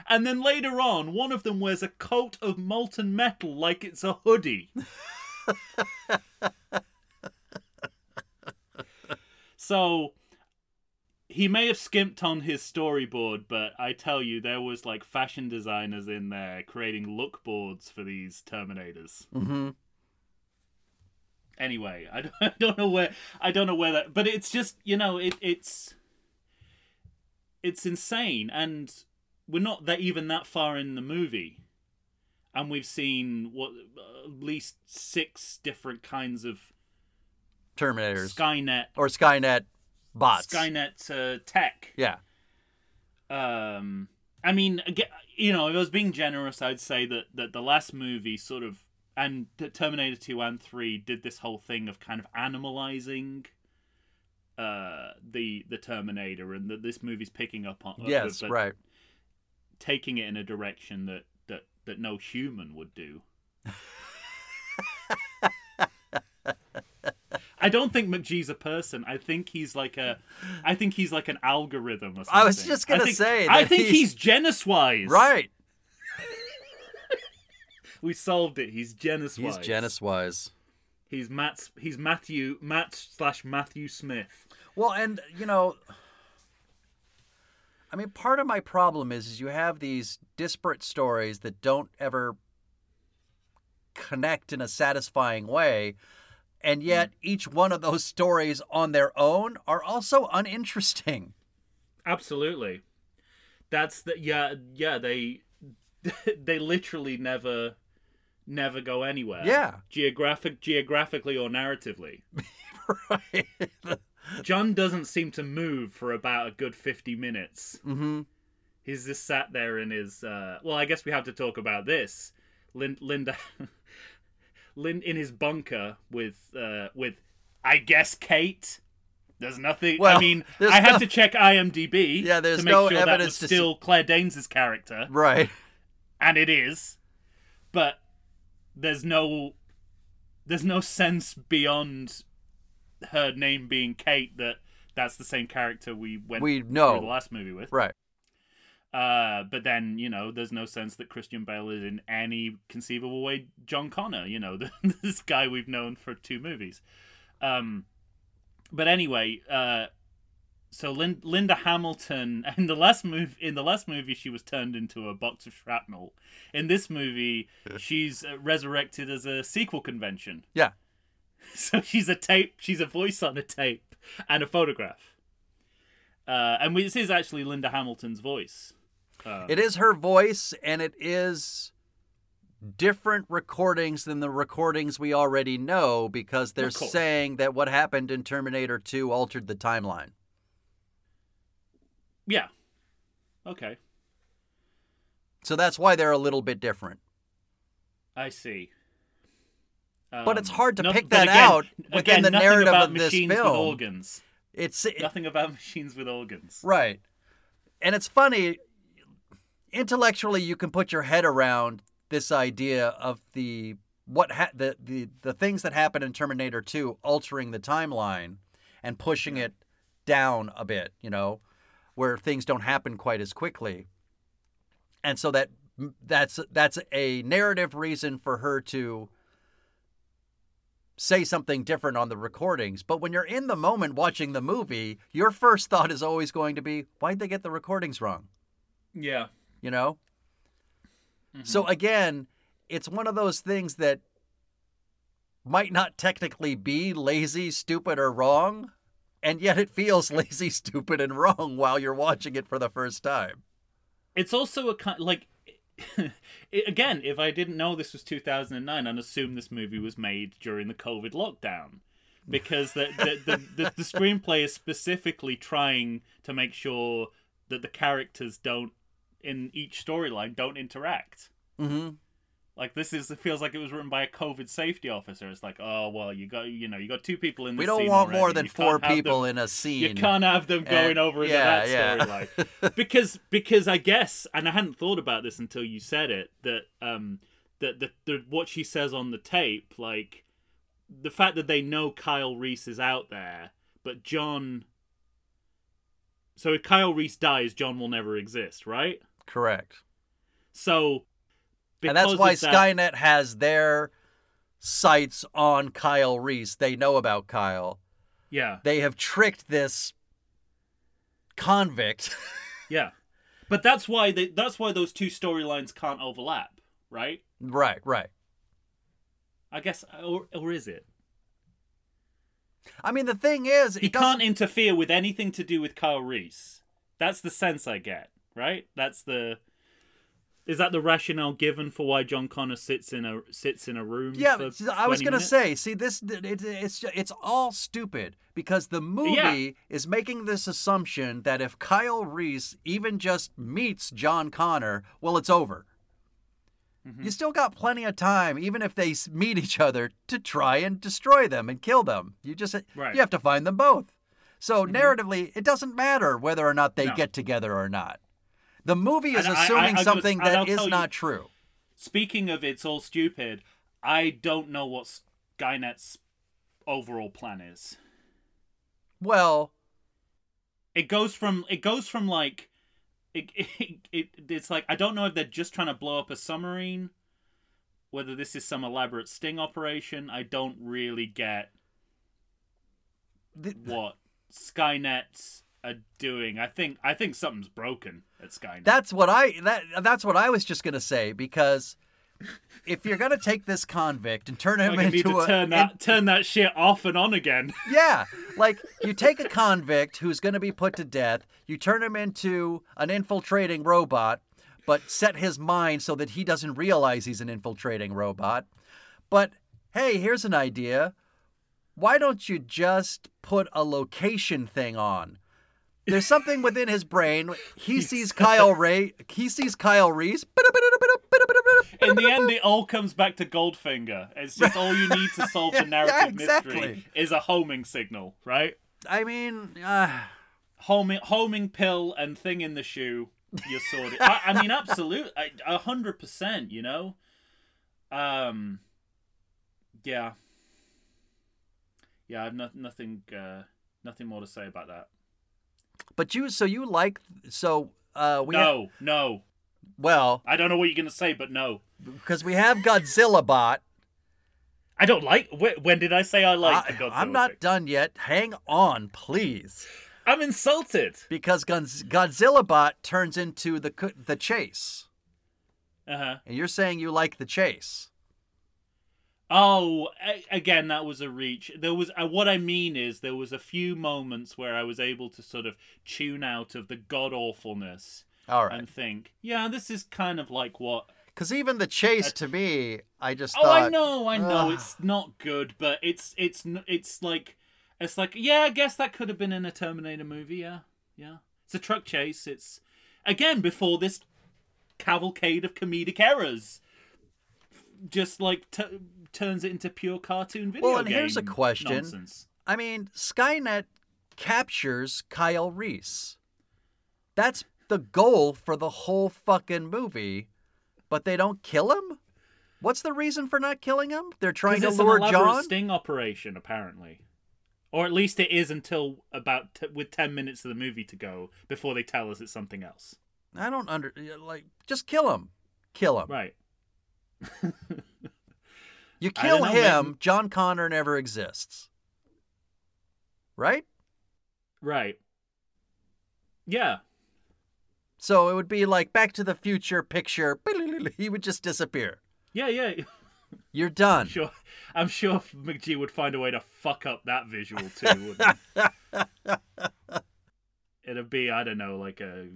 and then later on one of them wears a coat of molten metal like it's a hoodie so he may have skimped on his storyboard, but I tell you, there was like fashion designers in there creating look boards for these Terminators. Mm-hmm. Anyway, I don't, I don't know where I don't know where that, but it's just you know it it's it's insane, and we're not that even that far in the movie, and we've seen what at least six different kinds of Terminators Skynet or Skynet bots. Skynet uh, tech. Yeah. Um, I mean, you know, if I was being generous, I'd say that that the last movie sort of and the Terminator Two and Three did this whole thing of kind of animalizing uh the the Terminator, and that this movie's picking up on Yes, but right. taking it in a direction that that that no human would do. I don't think McG's a person. I think he's like a, I think he's like an algorithm or something. I was just gonna I think- say I think he's- he's Genisys. Right. We solved it. He's Genus He's wise. Genis wise. He's Matt's. He's Matthew. Matt slash Matthew Smith. Well, and you know, I mean, part of my problem is, is you have these disparate stories that don't ever connect in a satisfying way, and hmm. yet each one of those stories on their own are also uninteresting. Absolutely. That's the yeah yeah they they literally never never go anywhere. Yeah. Geographic geographically or narratively. right. John doesn't seem to move for about a good 50 minutes. mm-hmm. He's just sat there in his. Uh, well, I guess we have to talk about this. Lin- Linda, Lin in his bunker with uh, with, I guess Kate. There's nothing. Well, I mean, I had no- to check IMDb. Yeah, there's to make no sure that evidence was to still Claire Danes' character, Right. and it is. But there's no, there's no sense beyond her name being Kate that that's the same character we went We through the last movie with. Right. Uh, but then you know, there's no sense that Christian Bale is in any conceivable way John Connor. You know, this guy we've known for two movies. Um, but anyway, uh, so Lin- Linda Hamilton in the last move in the last movie she was turned into a box of shrapnel. In this movie, she's uh, resurrected as a sequel convention. Yeah. So she's a tape. She's a voice on a tape and a photograph. Uh, and this is actually Linda Hamilton's voice. Uh, It is her voice, and it is different recordings than the recordings we already know because they're saying that what happened in Terminator 2 altered the timeline. Yeah. Okay, So that's why they're a little bit different. I see. But it's Um, hard to no- pick that again- out within again, the narrative about of this machines with film. organs. It's it- Nothing about machines with organs. right. And it's funny intellectually you can put your head around this idea of the what ha- the, the the things that happen in Terminator 2 altering the timeline and pushing it down a bit, you know, where things don't happen quite as quickly. And so that that's that's a narrative reason for her to say something different on the recordings. But when you're in the moment watching the movie, your first thought is always going to be, why'd they get the recordings wrong? Yeah. You know? So mm-hmm. again, it's one of those things that might not technically be lazy, stupid, or wrong, and yet it feels lazy, stupid, and wrong while you're watching it for the first time. It's also a kind like. Again, if I didn't know this was 2009, I'd assume this movie was made during the COVID lockdown, because the the, the, the, the screenplay is specifically trying to make sure that the characters don't, in each storyline, don't interact. Mm-hmm. Like this is it feels like it was written by a COVID safety officer. It's like, oh well, you got you know you got two people in. We don't want more than You four people them- in a scene. You can't have them going And- over into yeah, that yeah. storyline because because I guess, and I hadn't thought about this until you said it that um that the, the what she says on the tape, like the fact that they know Kyle Reese is out there, but John. So if Kyle Reese dies, John will never exist, right? Correct. So. And that's why of that- Skynet has their sights on Kyle Reese. They know about Kyle. Yeah. They have tricked this convict. Yeah, but that's why they, that's why those two storylines can't overlap, right? right, right. I guess, or or is it? I mean, the thing is, He can't interfere with anything to do with Kyle Reese. That's the sense I get, right? That's the. Is that the rationale given for why John Connor sits in a sits in a room? Yeah, I was gonna minutes? say, see this, it, it's it's all stupid because the movie is making this assumption that if Kyle Reese even just meets John Connor, well, it's over. Mm-hmm. You still got plenty of time, even if they meet each other, to try and destroy them and kill them. You just Right. Mm-hmm. you have to find them both. So narratively, it doesn't matter whether or not they No. get together or not. The movie is And I- I- assuming I'm gonna- something that is you- not true. Speaking of it's all stupid, I don't know what Skynet's overall plan is. Well, It goes from it goes from like it, it, it it's like I don't know if they're just trying to blow up a submarine, whether this is some elaborate sting operation. I don't really get th- what Skynet are doing. I think I think something's broken at Skynet. That's what I that that's what I was just gonna say because if you're gonna take this convict and turn him like I need into to a turn that turn that shit off and on again. yeah, like you take a convict who's gonna be put to death, you turn him into an infiltrating robot, but set his mind so that he doesn't realize he's an infiltrating robot. But hey, here's an idea. Why don't you just put a location thing on? There's something within his brain. He sees Kyle Ray. He sees Kyle Reese. In the end, it all comes back to Goldfinger. It's just all you need to solve the narrative exactly. mystery is a homing signal, right? I mean, uh, Homing, homing pill and thing in the shoe. You're sorted. I, I mean, absolute, a hundred percent. You know, um, yeah, yeah. I've no, nothing, uh, nothing more to say about that. But you. So you like. So uh, we. ha- no, no. well, I don't know what you're gonna say, but no. because we have Godzilla Bot. I don't like. When did I say I like the I, Godzilla? I'm not thing? done yet. Hang on, please. I'm insulted. Because Godzilla Bot turns into the the chase, Uh huh. and you're saying you like the chase. Oh, again, that was a reach. There was uh, what I mean is there was a few moments where I was able to sort of tune out of the god awfulness right. and think, yeah, this is kind of like what. Because even the chase to me, I just Oh, thought. I know, I know, Ugh. it's not good, but it's it's it's like it's like yeah, I guess that could have been in a Terminator movie. Yeah, yeah. It's a truck chase. It's again before this cavalcade of comedic errors. Just like t- turns it into pure cartoon video Well, and here's a question. Nonsense. I mean, Skynet captures Kyle Reese. That's the goal for the whole fucking movie, but they don't kill him. What's the reason for not killing him? They're trying to lure an John. sting operation, apparently, or at least it is until about t- with ten minutes of the movie to go before they tell us it's something else. I don't under like just kill him. Kill him. Right. You kill know, him, John Connor never exists. Right? Right. Yeah. So it would be like Back to the Future picture. He would just disappear. Yeah. Yeah. You're done. I'm sure. I'm sure McG would find a way to fuck up that visual too. wouldn't he? It'd be I don't know like a.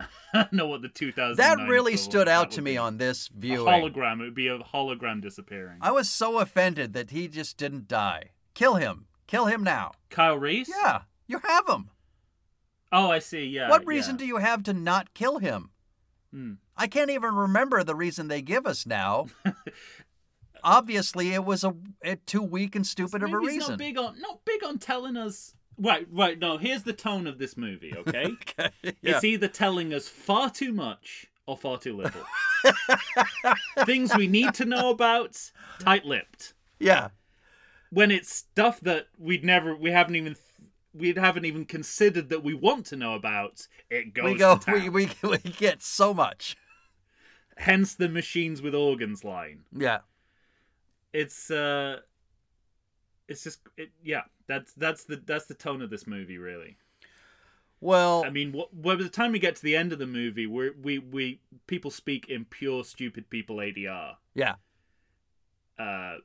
I don't know what the 2000. That really stood out to me on this a viewing. hologram. It would be a hologram disappearing. I was so offended that he just didn't die. Kill him. Kill him now. Kyle Reese. Yeah, you have him. Oh, I see. Yeah. what reason yeah. do you have to not kill him? Hmm. I can't even remember the reason they give us now. Obviously, it was a, a too weak and stupid of a reason. Not big on not big on telling us. Right, right. No, here's the tone of this movie. Okay, okay. Yeah. it's either telling us far too much or far too little. Things we need to know about, tight-lipped. yeah. When it's stuff that we'd never, we haven't even, we haven't even considered that we want to know about, it goes. We go. We, we we get so much. Hence the machines with organs line. Yeah. It's uh, it's just, it, yeah. That's that's the that's the tone of this movie, really. Well, I mean, by the time we get to the end of the movie, we we we people speak in pure stupid people ADR. yeah. uh,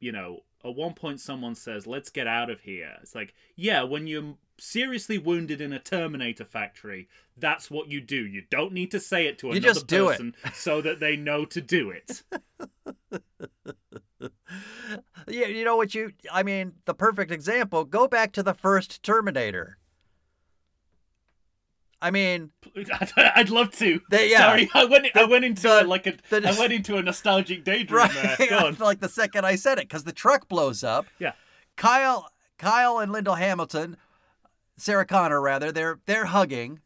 you know, at one point someone says, "Let's get out of here." It's like, yeah, when you're seriously wounded in a Terminator factory, that's what you do. You don't need to say it to You another just do it. person so that they know to do it. Yeah, you know what you I mean, the perfect example, go back to the first Terminator. I mean, I'd love to. They- yeah. Sorry, I went. I went into the- a, like a. the- I went into a nostalgic daydream right there. Go on. like the second I said it cuz the truck blows up. Yeah. Kyle Kyle and Linda Hamilton, Sarah Connor rather, they're they're hugging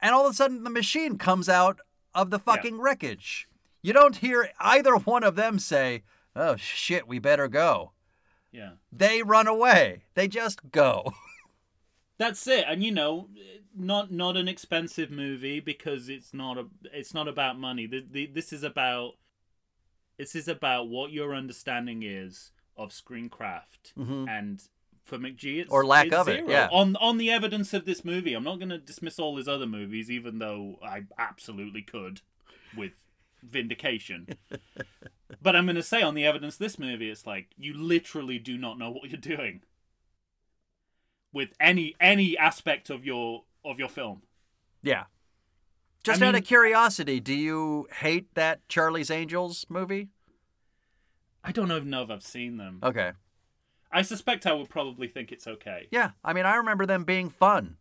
and all of a sudden the machine comes out of the fucking wreckage. You don't hear either one of them say, "Oh shit, we better go." Yeah. They run away. They just go. That's it, and you know, not not an expensive movie because it's not a it's not about money. The, the, this is about this is about what your understanding is of screencraft, Mhm. and for McG, it's Or lack it's of it, yeah. On on the evidence of this movie, I'm not going to dismiss all his other movies, even though I absolutely could with vindication. but I'm going to say on the evidence this movie, it's like you literally do not know what you're doing with any any aspect of your of your film. Yeah. Just I out mean- of curiosity, do you hate that Charlie's Angels movie? I don't even know if I've seen them. Okay. I suspect I would probably think it's okay. Yeah. I mean, I remember them being fun.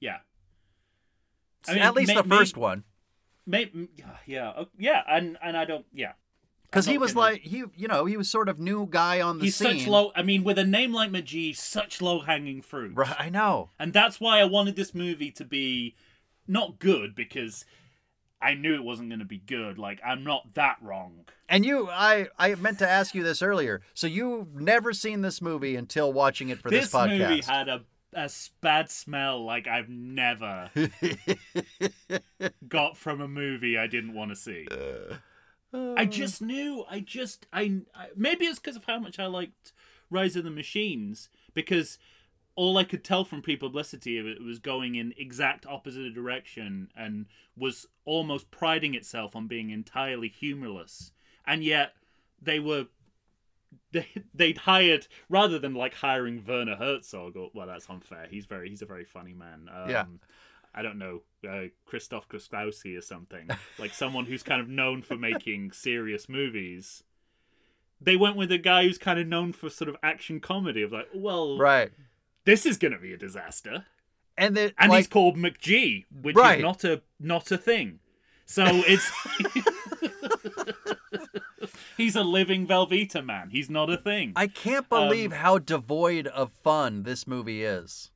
Yeah. I mean, at least may- the first one. May, yeah, uh, yeah, and and I don't, yeah. Because he was like, he, you know, he was sort of new guy on the scene. He's scene. such low. I mean, with a name like Majid, such low hanging fruit. Right, I know. And that's why I wanted this movie to be not good because I knew it wasn't going to be good. Like I'm not that wrong. And you, I, I meant to ask you this earlier. So you've never seen this movie until watching it for this, this podcast. movie had a a bad smell like I've never got from a movie I didn't want to see. Uh. I just knew. I just I, I maybe it's because of how much I liked Rise of the Machines because all I could tell from pre-publicity of it was going in exact opposite direction and was almost priding itself on being entirely humorless, and yet they were. They, they'd hired rather than like hiring Werner Herzog or well that's unfair he's very he's a very funny man um, Yeah. I don't know uh, Christoph Krastowski or something like someone who's kind of known for making serious movies they went with a guy who's kind of known for sort of action comedy of like well right. this is gonna be a disaster And the, and like, he's called McG which Right. is not a not a thing so it's he's a living Velveeta man he's not a thing I can't Um, believe how devoid of fun this movie is.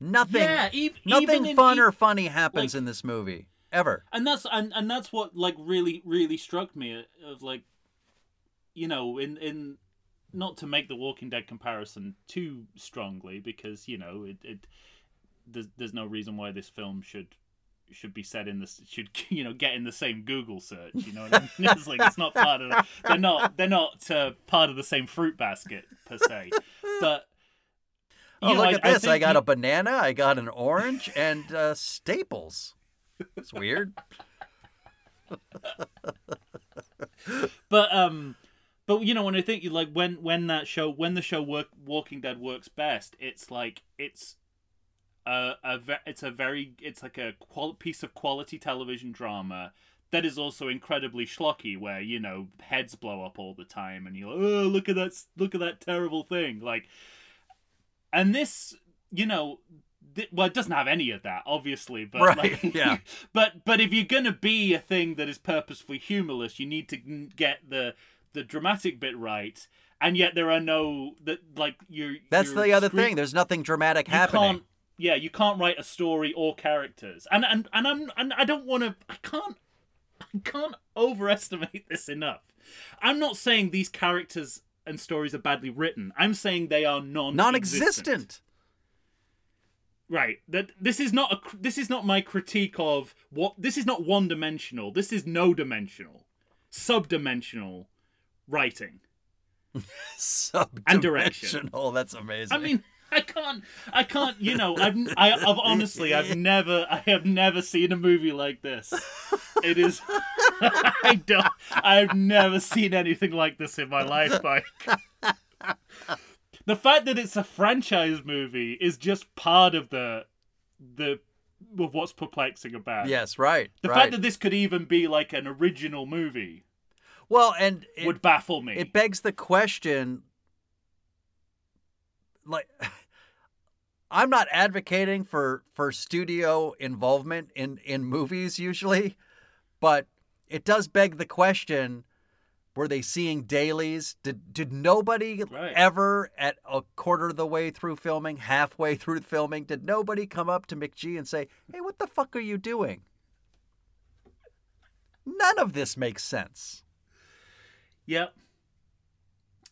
Nothing, yeah ev- nothing even in- fun e- or funny happens like- in this movie ever. and that's and, and that's what like really really struck me uh, of like you know in in not to make the walking dead comparison too strongly because you know it, it there's, there's no reason why this film should should be set in this should you know get in the same google search you know what I mean? it's like it's not part of the, they're not they're not uh, part of the same fruit basket per se but Oh, look at this! I, think got you- a banana, I got an orange, and uh, staples. It's weird. but um but you know when i think you like when when that show when the show work walking dead works best it's like it's a, a ve- it's a very it's like a qual- piece of quality television drama that is also incredibly schlocky where you know heads blow up all the time and you're like oh look at that look at that terrible thing like and this you know th- well it doesn't have any of that obviously but Right, like, yeah. but but if you're gonna be a thing that is purposefully humorless you need to get the the dramatic bit right and yet there are no that like you're That's you're the other screen- thing. There's nothing dramatic you happening. can't yeah you can't write a story or characters and and, and i'm and i don't want to i can't i can't overestimate this enough i'm not saying these characters and stories are badly written i'm saying they are non Non-existent. right that this is not a this is not my critique of what this is not one dimensional this is no dimensional sub-dimensional writing And direction. Sub-dimensional. That's amazing. I mean, I can't. I can't. You know, I've. I, I've honestly, I've never. I have never seen a movie like this. It is. I don't. I've never seen anything like this in my life, Mike. The fact that it's a franchise movie is just part of the, the, of what's perplexing about. it. Yes, right. The right. fact that this could even be like an original movie well, and it, would baffle me. it begs the question like I'm not advocating for for studio involvement in in movies usually, but it does beg the question were they seeing dailies? Did did nobody Right. ever at a quarter of the way through filming, halfway through filming, did nobody come up to McG and say, "Hey, what the fuck are you doing?" None of this makes sense. Yep.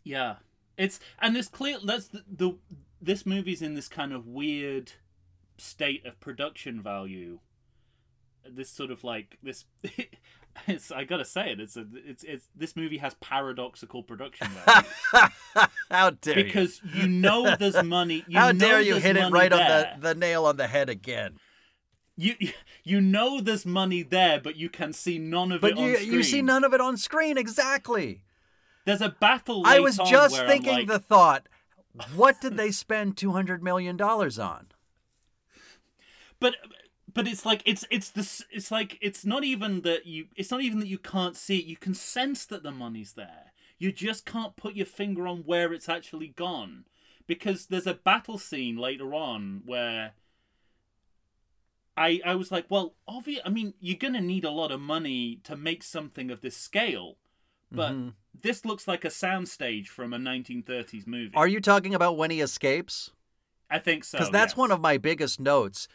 Yeah. It's and this clear that's the, the this movie's in this kind of weird state of production value. This sort of like this it's I got to say it it's a it's it's this movie has paradoxical production value How dare you? because you know there's money you How know dare you hit it right there. on the, the nail on the head again? you you know there's money there but you can see none of But it on you screen. you see none of it on screen exactly. There's a battle I was just thinking like, the thought, what did they spend two hundred million dollars on? but but it's like it's it's this it's like it's not even that you it's not even that you can't see it you can sense that the money's there you just can't put your finger on where it's actually gone because there's a battle scene later on where I I was like well obvious I mean you're gonna need a lot of money to make something of this scale but Mhm. This looks like a soundstage from a 1930s movie Are you talking about when he escapes? I think so Because that's yes. one of my biggest notes.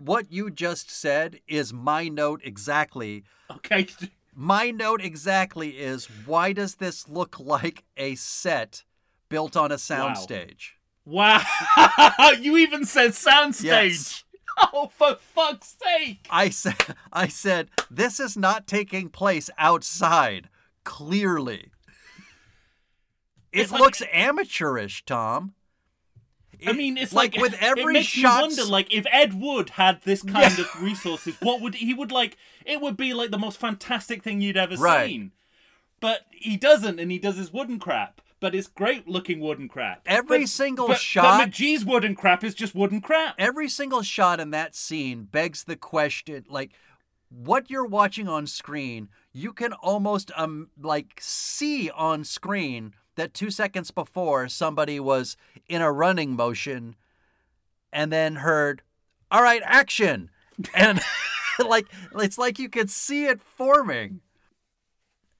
What you just said is my note exactly. okay My note exactly is why does this look like a set built on a soundstage? Wow! you even said soundstage. Yes. Oh, for fuck's sake! I said, I said, this is not taking place outside. Clearly, it It's like- looks amateurish, Tom. I mean, it's like, with every it makes shot. you wonder, like, if Ed Wood had this kind of resources, what would he would like? It would be like the most fantastic thing you'd ever Right. seen. But he doesn't, and he does his wooden crap. But it's great looking wooden crap. Every But- single but, shot- But McG's wooden crap is just wooden crap. every single shot in that scene begs the question, like, what you're watching on screen, you can almost um like see on screen that two seconds before somebody was in a running motion, and then heard, "All right, action," and like it's like you could see it forming.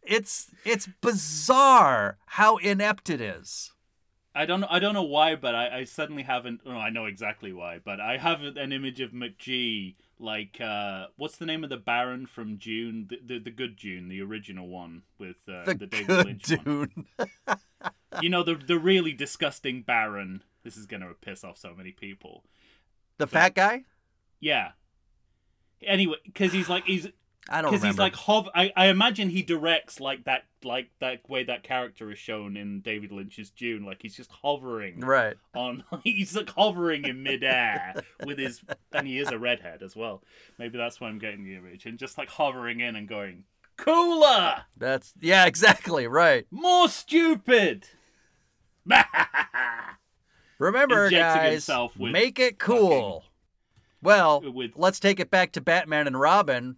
It's it's bizarre how inept it is. I don't. I don't know why, but I, I suddenly haven't. Oh, I know exactly why, but I have an image of McG like uh, what's the name of the Baron from Dune? The the, the good Dune, the original one with uh, The, the, David good Lynch one. dude. You know the the really disgusting Baron. This is gonna piss off so many people. The fat guy? Yeah. Anyway, because he's like he's I don't know. because he's like hov. I, I imagine he directs like that like that way that character is shown in David Lynch's Dune. Like he's just hovering right. on he's like hovering in midair with his and he is a redhead as well. Maybe that's why I'm getting the image and just like hovering in and going cooler, That's yeah, exactly right. more stupid. Remember, guys, with make it cool. Well, with- let's take it back to Batman and Robin.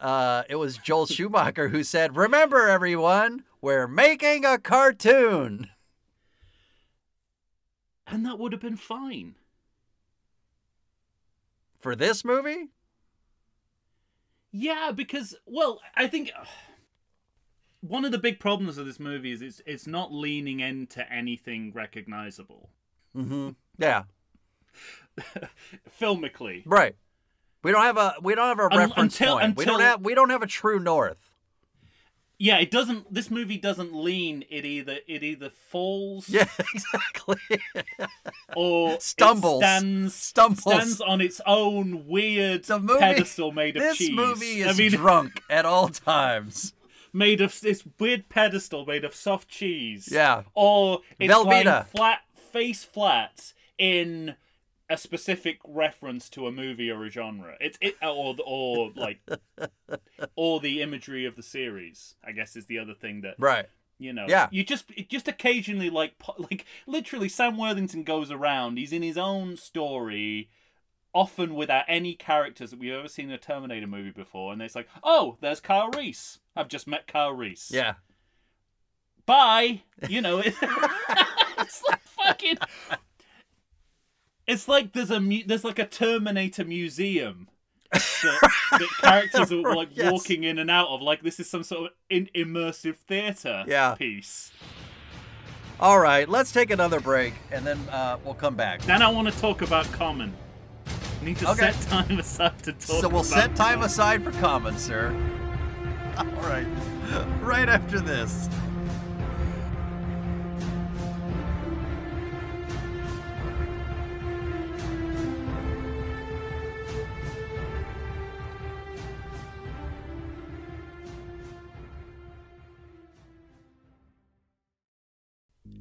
Uh, it was Joel Schumacher who said, "Remember, everyone, we're making a cartoon." and that would have been fine. For this movie, Yeah, because well, I think one of the big problems of this movie is it's it's not leaning into anything recognizable mm-hmm. yeah, filmically. right. We don't have a we don't have a Un- reference until- point. we don't have we don't have a true north. Yeah, it doesn't. This movie doesn't lean. It either it either falls Yeah, exactly. or Stumbles. stands Stumbles. stands on its own weird movie- pedestal made of this cheese. This movie I is mean, drunk at all times. made of this weird pedestal made of soft cheese. Yeah. Or it's Velveeta. lying flat, face flat in a specific reference to a movie or a genre. It's it or or like or the imagery of the series. I guess is the other thing that Right. you know. Yeah. You just it just occasionally like like literally Sam Worthington goes around. He's in his own story. Often without any characters that we've ever seen in a Terminator movie before, and it's like, oh, there's Kyle Reese. I've just met Kyle Reese Yeah. bye. You know, it, it's like fucking. It's like there's a mu- there's like a Terminator museum that, that characters are like Yes. walking in and out of. Like this is some sort of in- immersive theater Yeah. piece. All right, let's take another break and then uh, we'll come back. Then I want to talk about Common. Need to Okay. set time aside to talk. So we'll set time Common. aside for Common, sir. All right. Right after this.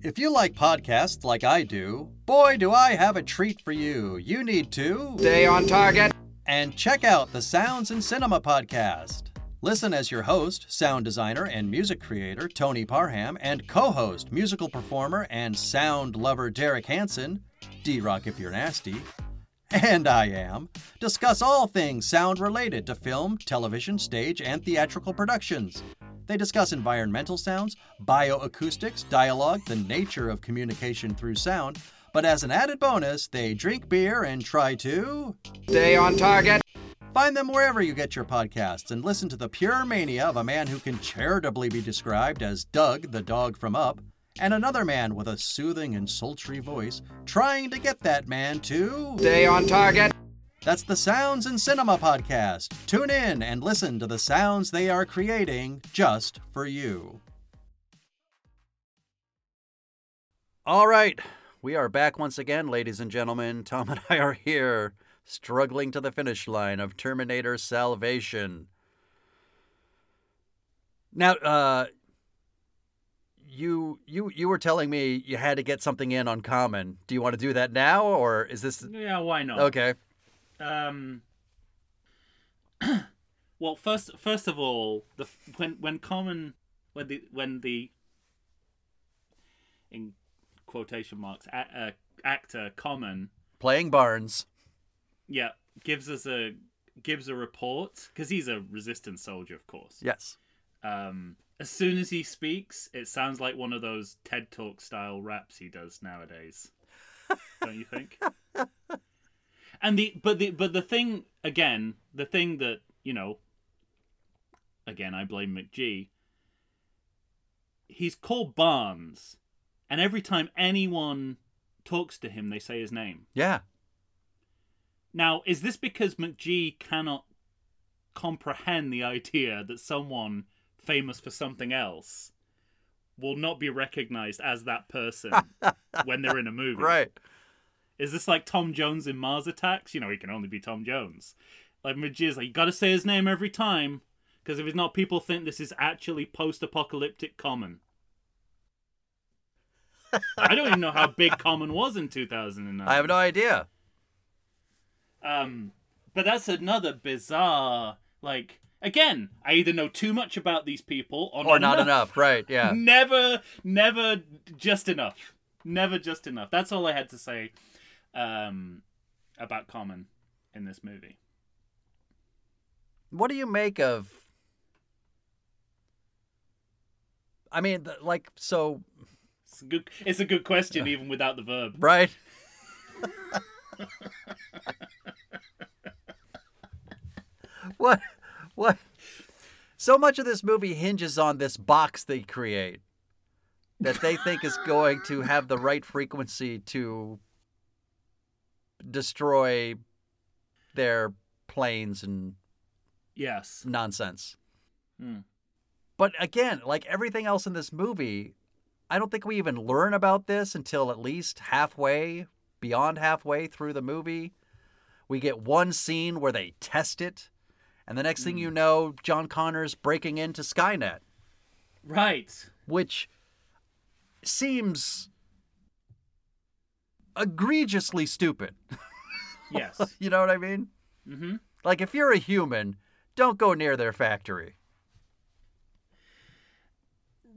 If you like podcasts like I do, boy, do I have a treat for you. You need to Stay on target. and check out the Sounds and Cinema podcast. Listen as your host, sound designer, and music creator Tony Parham, and co host, musical performer, and sound lover Derek Hansen, D Rock if you're nasty, and I am, discuss all things sound related to film, television, stage, and theatrical productions. They discuss environmental sounds, bioacoustics, dialogue, the nature of communication through sound, but as an added bonus, they drink beer and try to. Stay on target. Find them wherever you get your podcasts and listen to the pure mania of a man who can charitably be described as Dug, the dog from Up, and another man with a soothing and sultry voice trying to get that man to. Stay on target. That's the Sounds and Cinema podcast. Tune in and listen to the sounds they are creating just for you. All right, we are back once again, ladies and gentlemen. Tom and I are here, struggling to the finish line of Terminator Salvation. Now, uh, you you you were telling me you had to get something in on Common. Do you want to do that now, or is this Yeah, why not? okay? Um. well, first, first of all, the when when common when the when the in quotation marks a, uh, actor common Playing Barnes. yeah gives us a gives a report because he's a resistance soldier, of course. Yes. Um, as soon as he speaks, it sounds like one of those TED Talk style raps he does nowadays. Don't you think? And the but the but the thing again, the thing that you know, again, I blame McG. He's called Barnes, and every time anyone talks to him, they say his name. Yeah. Now, is this because McG cannot comprehend the idea that someone famous for something else will not be recognized as that person when they're in a movie? Right. Is this like Tom Jones in Mars Attacks? You know, he can only be Tom Jones. Like McG's like, you gotta say his name every time, because if it's not, people think this is actually post-apocalyptic Common. I don't even know how big Common was in 2009. I have no idea. Um, but that's another bizarre. Like again, I either know too much about these people or, Or not enough. Right. Yeah. Never, never just enough. Never just enough. That's all I had to say um, about Common in this movie. What do you make of? I mean, th- like, so, It's a good. It's a good question, even without the verb. right? what? What? So much of this movie hinges on this box they create that they think is going to have the right frequency to destroy their planes and Yes. nonsense. Hmm. But again, like everything else in this movie, I don't think we even learn about this until at least halfway, beyond halfway through the movie. We get one scene where they test it, and the next thing you know, John Connor's breaking into Skynet, Right. which seems egregiously stupid. Yes. You know what I mean? mm-hmm. Like if you're a human, don't go near their factory.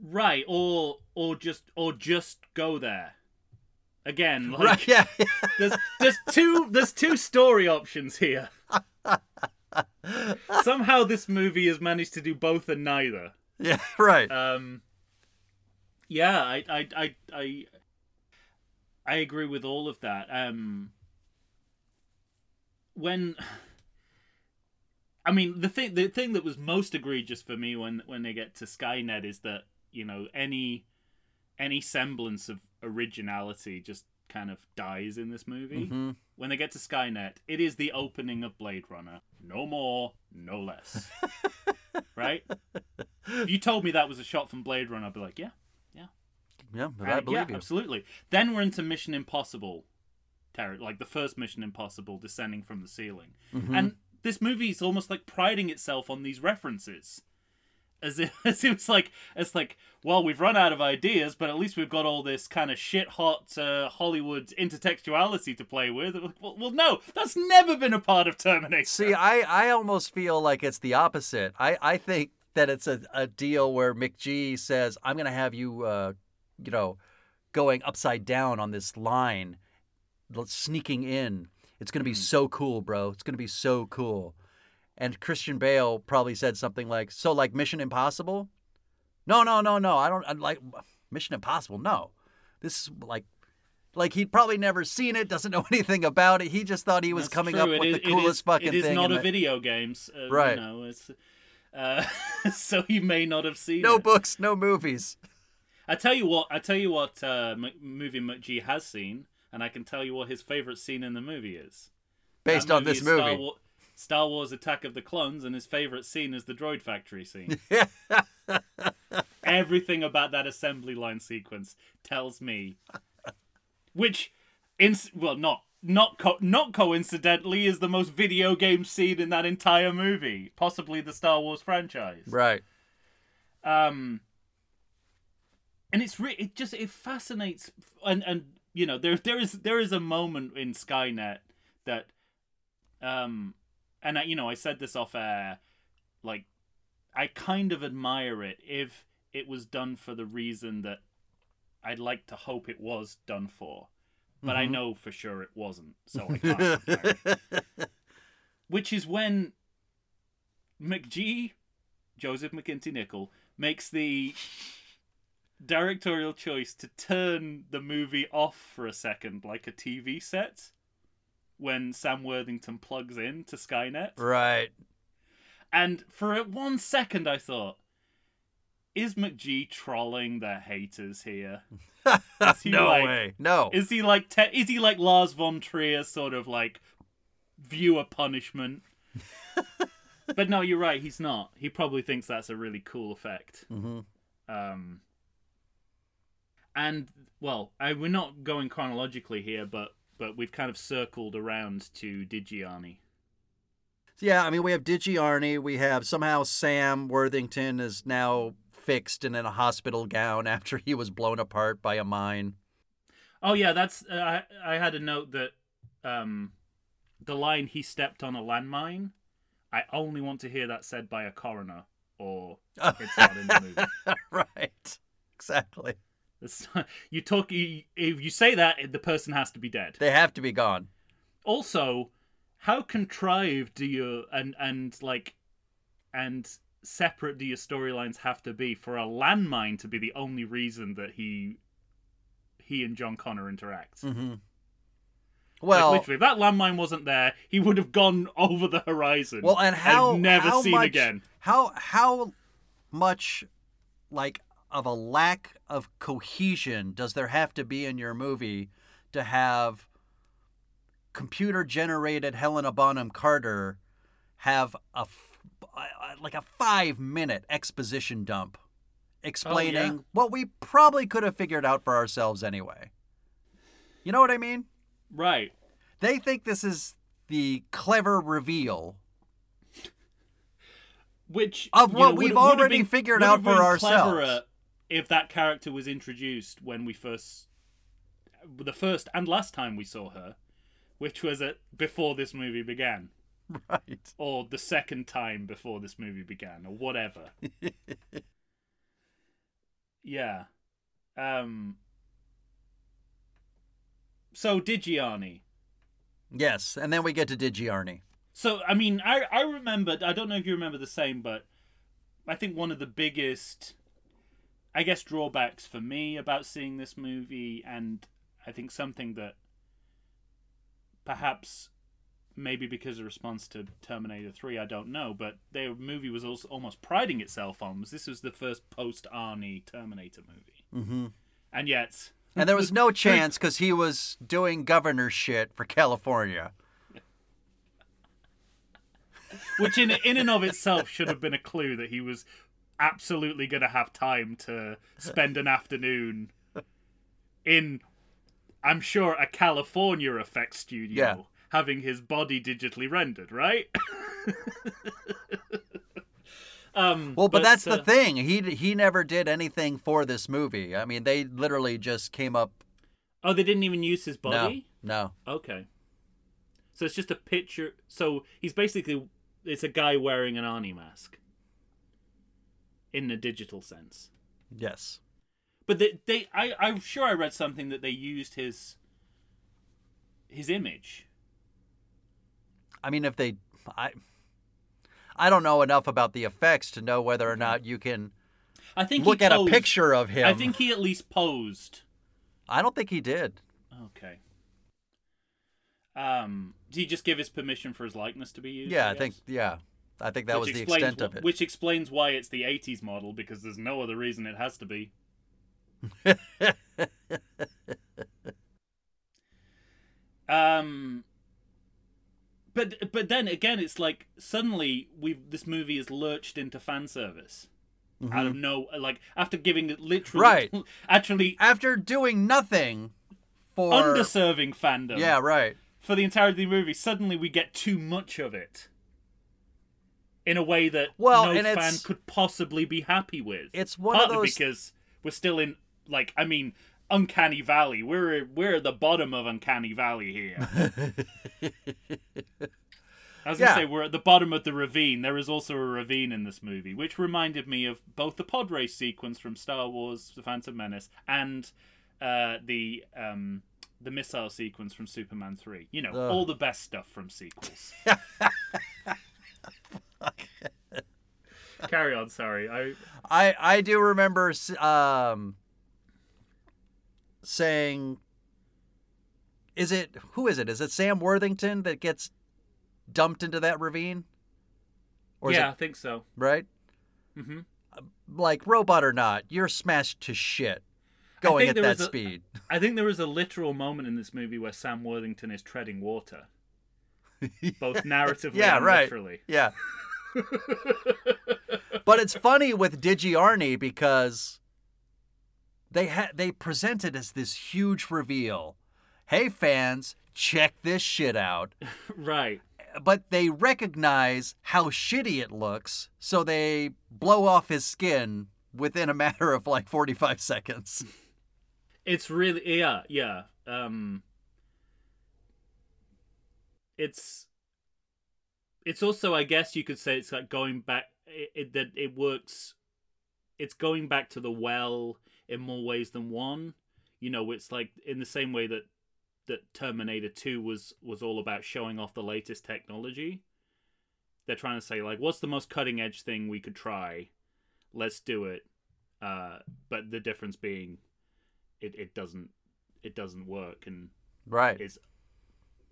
Right, or or just or just go there. Again, like right? Yeah. there's there's two there's two story options here. Somehow this movie has managed to do both and neither. yeah. Right. Um Yeah, I I I I, I agree with all of that. Um when I mean the thing the thing that was most egregious for me when when they get to Skynet is that, you know, any any semblance of originality just kind of dies in this movie. Mhm. When they get to Skynet, it is the opening of Blade Runner. No more, no less. right? If you told me that was a shot from Blade Runner, I'd be like, yeah, Yeah, I believe yeah, you. absolutely. Then we're into Mission Impossible, like the first Mission Impossible, descending from the ceiling, Mhm. and this movie is almost like priding itself on these references, as if as it was like it's like, well, we've run out of ideas, but at least we've got all this kind of shit hot uh, Hollywood intertextuality to play with. Well, well, no, that's never been a part of Terminator. See, I, I almost feel like it's the opposite. I, I think that it's a, a deal where McG says, I'm going to have you, uh, you know, going upside down on this line, sneaking in. It's going to be so cool, bro. It's going to be so cool. And Christian Bale probably said something like, So, like Mission Impossible? No, no, no, no. I don't I like Mission Impossible. No. This is like, like he'd probably never seen it, doesn't know anything about it. He just thought he was That's coming true. up It with the it is- coolest fucking thing. It is thing. not a the- video games, uh, Right. You know, it's, uh, so he may not have seen No it. books, no movies. I tell you what. I tell you what. Uh, M- movie McG has seen, and I can tell you what his favorite scene in the movie is. Based That on this movie. Star, Star Wars: Attack of the Clones, and his favorite scene is the droid factory scene. Everything about that assembly line sequence tells me, which, in well, not not co- not coincidentally, is the most video game scene in that entire movie, possibly the Star Wars franchise. right. Um, and it's re- it just it fascinates and and you know there there is there is a moment in Skynet that um and I, you know I said this off air like I kind of admire it if it was done for the reason that I'd like to hope it was done for but I Mhm. know for sure it wasn't so I can't which is when McG, Joseph McGinty Nichol, makes the directorial choice to turn the movie off for a second, like a TV set, when Sam Worthington plugs in to Skynet. right. And for one second, I thought, is McG trolling the haters here? No like- way. No. Is he like te- is he like Lars von Trier sort of like viewer punishment? but no, you're right. He's not. He probably thinks that's a really cool effect. hmm Um, and well, I, we're not going chronologically here, but but we've kind of circled around to Digiarni. Yeah, I mean, we have Digi Arnie. We have somehow Sam Worthington is now fixed and in a hospital gown after he was blown apart by a mine. Oh yeah, that's uh, I I had a note that um the line he stepped on a landmine. I only want to hear that said by a coroner, or it's not in the movie. right. Exactly. It's not- you talk you, if you say that the person has to be dead. They have to be gone. Also, how contrived do you and and like and separate do your storylines have to be for a landmine to be the only reason that he he and John Connor interact? hmm Like, Well, literally, if that landmine wasn't there, he would have gone over the horizon. well, and how never how seen much, again. How how much like of a lack of cohesion does there have to be in your movie to have computer generated Helena Bonham Carter have a like a 5 minute exposition dump explaining oh, what we probably could have figured out for ourselves anyway. You know what I mean? right? They think this is the clever reveal Which Of what know, we've would- would have already been- figured out for ourselves. cleverer If that character was introduced when we first the first and last time we saw her, which was at before this movie began, Right. or the second time before this movie began, or whatever. yeah. Um. So Digiarni. Yes, and then we get to Digiarni. So I mean, I I remember. I don't know if you remember the same, but I think one of the biggest, I guess, drawbacks for me about seeing this movie, and I think something that perhaps maybe because of response to Terminator Three, I don't know, but their movie was also almost priding itself on was this was the first post Arnie Terminator movie, Mm-hmm. and yet And there was no chance because he was doing governor shit for California. which in in and of itself should have been a clue that he was absolutely going to have time to spend an afternoon in I'm sure a California effects studio Yeah. having his body digitally rendered, right? um Well, but, that's uh, the thing. He he never did anything for this movie. I mean, they literally just came up. Oh, they didn't even use his body? No, Okay. So it's just a picture. So he's basically it's a guy wearing an Arnie mask. In a digital sense. Yes. But they, they I, I'm sure I read something that they used his his image. I mean, if they, I, I don't know enough about the effects to know whether or not you can I think look at a picture of him. I think he at least posed. I don't think he did. Okay. Um, did he just give his permission for his likeness to be used? Yeah, I guess? think. Yeah, I think that Which was the extent of it. Which explains why it's the '80s model because there's no other reason it has to be. Um, but but then again, it's like suddenly we this movie is lurched into fan service out of no like after giving it literally Mm-hmm. Right. actually After doing nothing for underserving fandom Yeah, right. for the entirety of the movie, suddenly we get too much of it in a way that Well, no fan could possibly be happy with. It's one of Partly those. because we're still in like I mean uncanny valley. We're we're at the bottom of uncanny valley here. As I was gonna Yeah. say we're at the bottom of the ravine. There is also a ravine in this movie, which reminded me of both the pod race sequence from Star Wars: The Phantom Menace and uh, the um, the missile sequence from Superman Three. You know, Ugh. all the best stuff from sequels. Carry on. Sorry, I I I do remember um saying is it who is it? Is it Sam Worthington that gets dumped into that ravine? Or yeah, I think so. right? hmm Like robot or not, you're smashed to shit going at that was a- speed. I think there is a literal moment in this movie where Sam Worthington is treading water, both narratively Yeah, and right. literally. Yeah. but it's funny with Digiarni because they had they present it as this huge reveal. Hey fans, check this shit out. right. But they recognize how shitty it looks, so they blow off his skin within a matter of like 45 seconds. It's really yeah, yeah. Um it's it's also I guess you could say it's like going back it, it that it works it's going back to the well in more ways than one. You know, it's like in the same way that that Terminator 2 was was all about showing off the latest technology. They're trying to say like what's the most cutting edge thing we could try? Let's do it. Uh but the difference being it, it doesn't it doesn't work and Right. is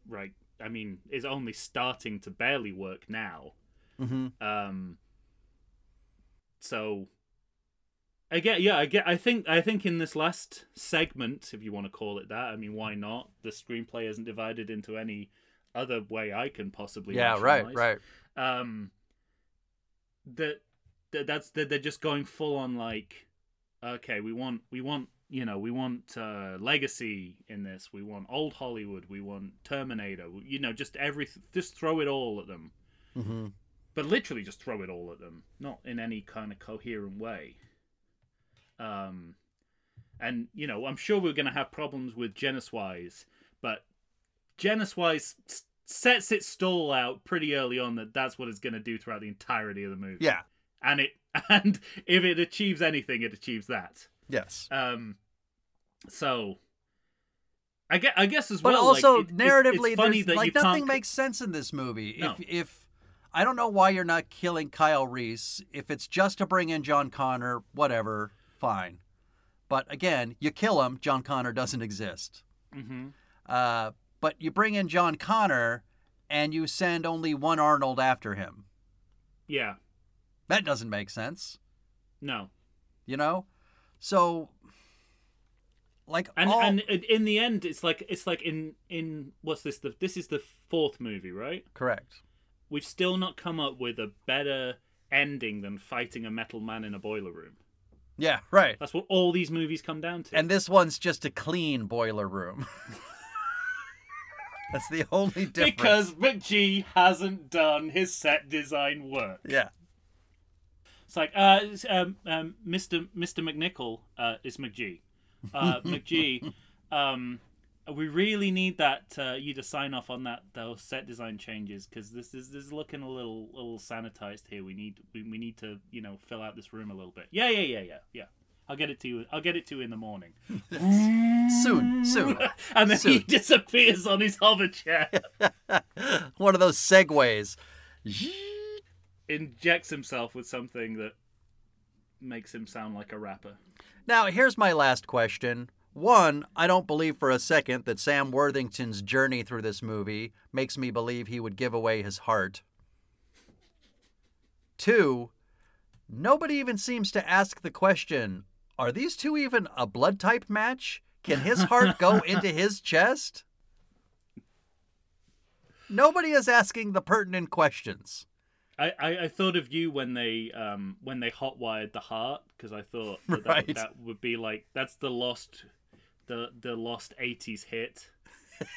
right I mean is only starting to barely work now. hmm Um so again yeah, I get I think I think in this last segment, if you want to call it that, I mean why not? The screenplay isn't divided into any other way I can possibly Yeah, right, right. um that that that's that they're just going full on like okay we want we want you know we want uh legacy in this. We want old hollywood. We want terminator. You know just every just throw it all at them. Hmm but literally just throw it all at them. Not in any kind of coherent way. Um and you know I'm sure we're going to have problems with Geniswise, but Geniswise s- sets its stall out pretty early on that that's what it's going to do throughout the entirety of the movie. Yeah. and it and if it achieves anything, it achieves that. Yes. Um, so I guess, I guess as But well. also like, it- narratively, it's funny that like nothing makes sense in this movie. No. If if I don't know why you're not killing Kyle Reese. If it's just to bring in John Connor, whatever, fine. But again, you kill him, John Connor doesn't exist. hmm Uh, but you bring in John Connor, and you send only one Arnold after him. Yeah, That doesn't make sense, no, you know. So, like, and all- and in- the end, it's like it's like in in what's this? The this is the fourth movie, right? correct. We've still not come up with a better ending than fighting a metal man in a boiler room. Yeah, right. That's what all these movies come down to. And this one's just a clean boiler room. That's the only difference. because McG hasn't done his set design work. yeah, It's like, uh, it's, um, um, Mr. Mr. McNichol uh, is McG. Uh, McG, um, we really need that uh, you to sign off on that those set design changes because this is this is looking a little a little sanitized here. We need we, we need to you know fill out this room a little bit. Yeah, yeah, yeah, yeah, yeah. I'll get it to you. I'll get it to you in the morning. soon, soon. And then he disappears on his hover chair, One of those segues. Injects himself with something that makes him sound like a rapper. Now, here's my last question. One, I don't believe for a second that Sam Worthington's journey through this movie makes me believe he would give away his heart. Two, nobody even seems to ask the question are these two even a blood type match? Can his heart go into his chest? Nobody is asking the pertinent questions. I, I, I thought of you when they um when they hotwired the heart because I thought that, Right. that that would be like that's the lost the the lost eighties hit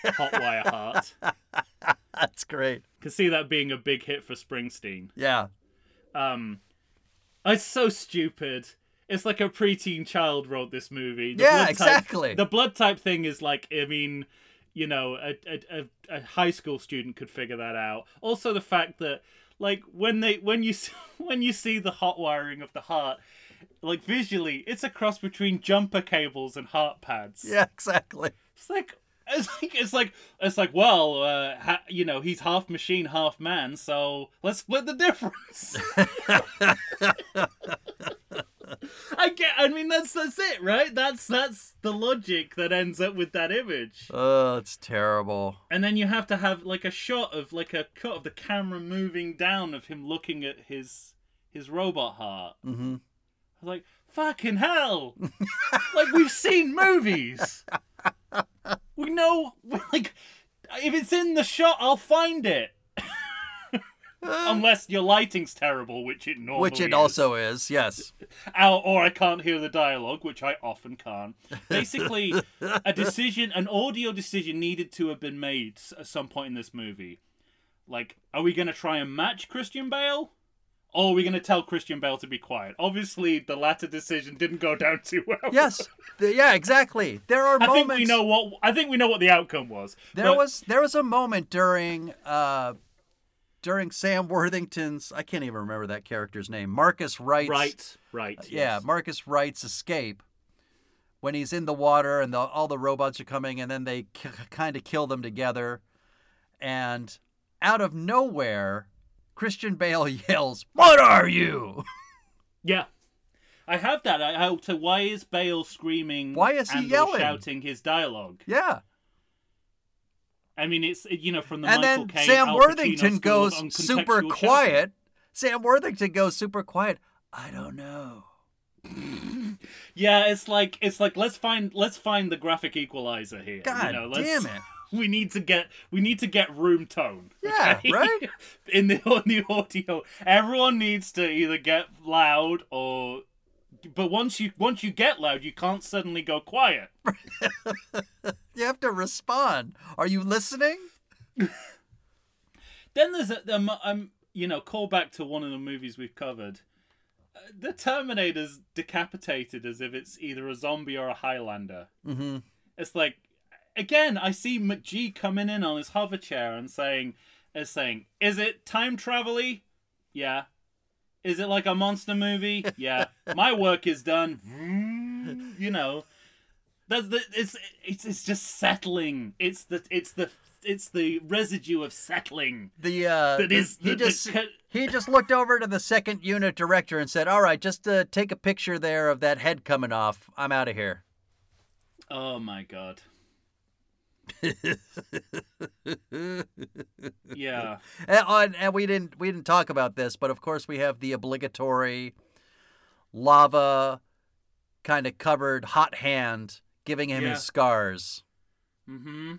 hotwire heart. That's great. Can see that being a big hit for Springsteen. Yeah. Um, it's so stupid. It's like a preteen child wrote this movie. The Yeah, blood type- exactly. the blood type thing is like I mean, you know, a a a high school student could figure that out. Also, the fact that like when they when you when you see the hot wiring of the heart, like visually, it's a cross between jumper cables and heart pads. Yeah, exactly. It's like it's like it's like it's like well, uh, ha, you know, he's half machine, half man, so let's split the difference. I get. I mean, that's that's it, right? That's that's the logic that ends up with that image. Oh, it's terrible. And then you have to have like a shot of like a cut of the camera moving down of him looking at his his robot heart. Mm-hmm. I was like, fucking hell! like we've seen movies. We know, like, if it's in the shot, I'll find it. Unless your lighting's terrible, which it normally Which it is. also is, yes. Ow, or I can't hear the dialogue, which I often can't. Basically, a decision, an audio decision needed to have been made at some point in this movie. Like, are we going to try and match Christian Bale? Or are we going to tell Christian Bale to be quiet? Obviously, the latter decision didn't go down too well. Yes. The- yeah, exactly. There are I moments. think we know what I think we know what the outcome was. There But- was there was a moment during uh during Sam Worthington's I can't even remember that character's name. Marcus Wright's right, right. Yeah, yes. Marcus Wright's escape when he's in the water and the, all the robots are coming and then they k- kind of kill them together and out of nowhere Christian Bale yells, "What are you?" Yeah. I have that. I, I, so why is Bale screaming? Why is he and yelling? shouting his dialogue? yeah. I mean, it's you know from the and Michael then Caine, Sam Al Worthington goes super quiet. Sam Worthington goes super quiet. I don't know. Yeah, it's like it's like let's find let's find the graphic equalizer here. God you know, let's, damn it. We need to get we need to get room tone. Yeah, okay? right? In the on the audio, everyone needs to either get loud or. But once you once you get loud, you can't suddenly go quiet. You have to respond. Are you listening? Then there's a um, um you know call back to one of the movies we've covered. the Terminator's decapitated as if it's either a zombie or a Highlander. Mm-hmm. It's like, again, I see McG coming in on his hover chair and saying, is saying, is it time travel-y? Yeah. Is it like a monster movie? Yeah. My work is done. You know, that's the it's it's it's just settling. It's the it's the it's the residue of settling The uh, that the- he the, the just cut- he just looked over to the second unit director and said, "All right, just uh, take a picture there of that head coming off. I'm out of here." Oh my god. Yeah. And, oh, and, and we didn't we didn't talk about this, but of course we have the obligatory lava kind of covered hot hand giving him Yeah. his scars. Mm-hmm.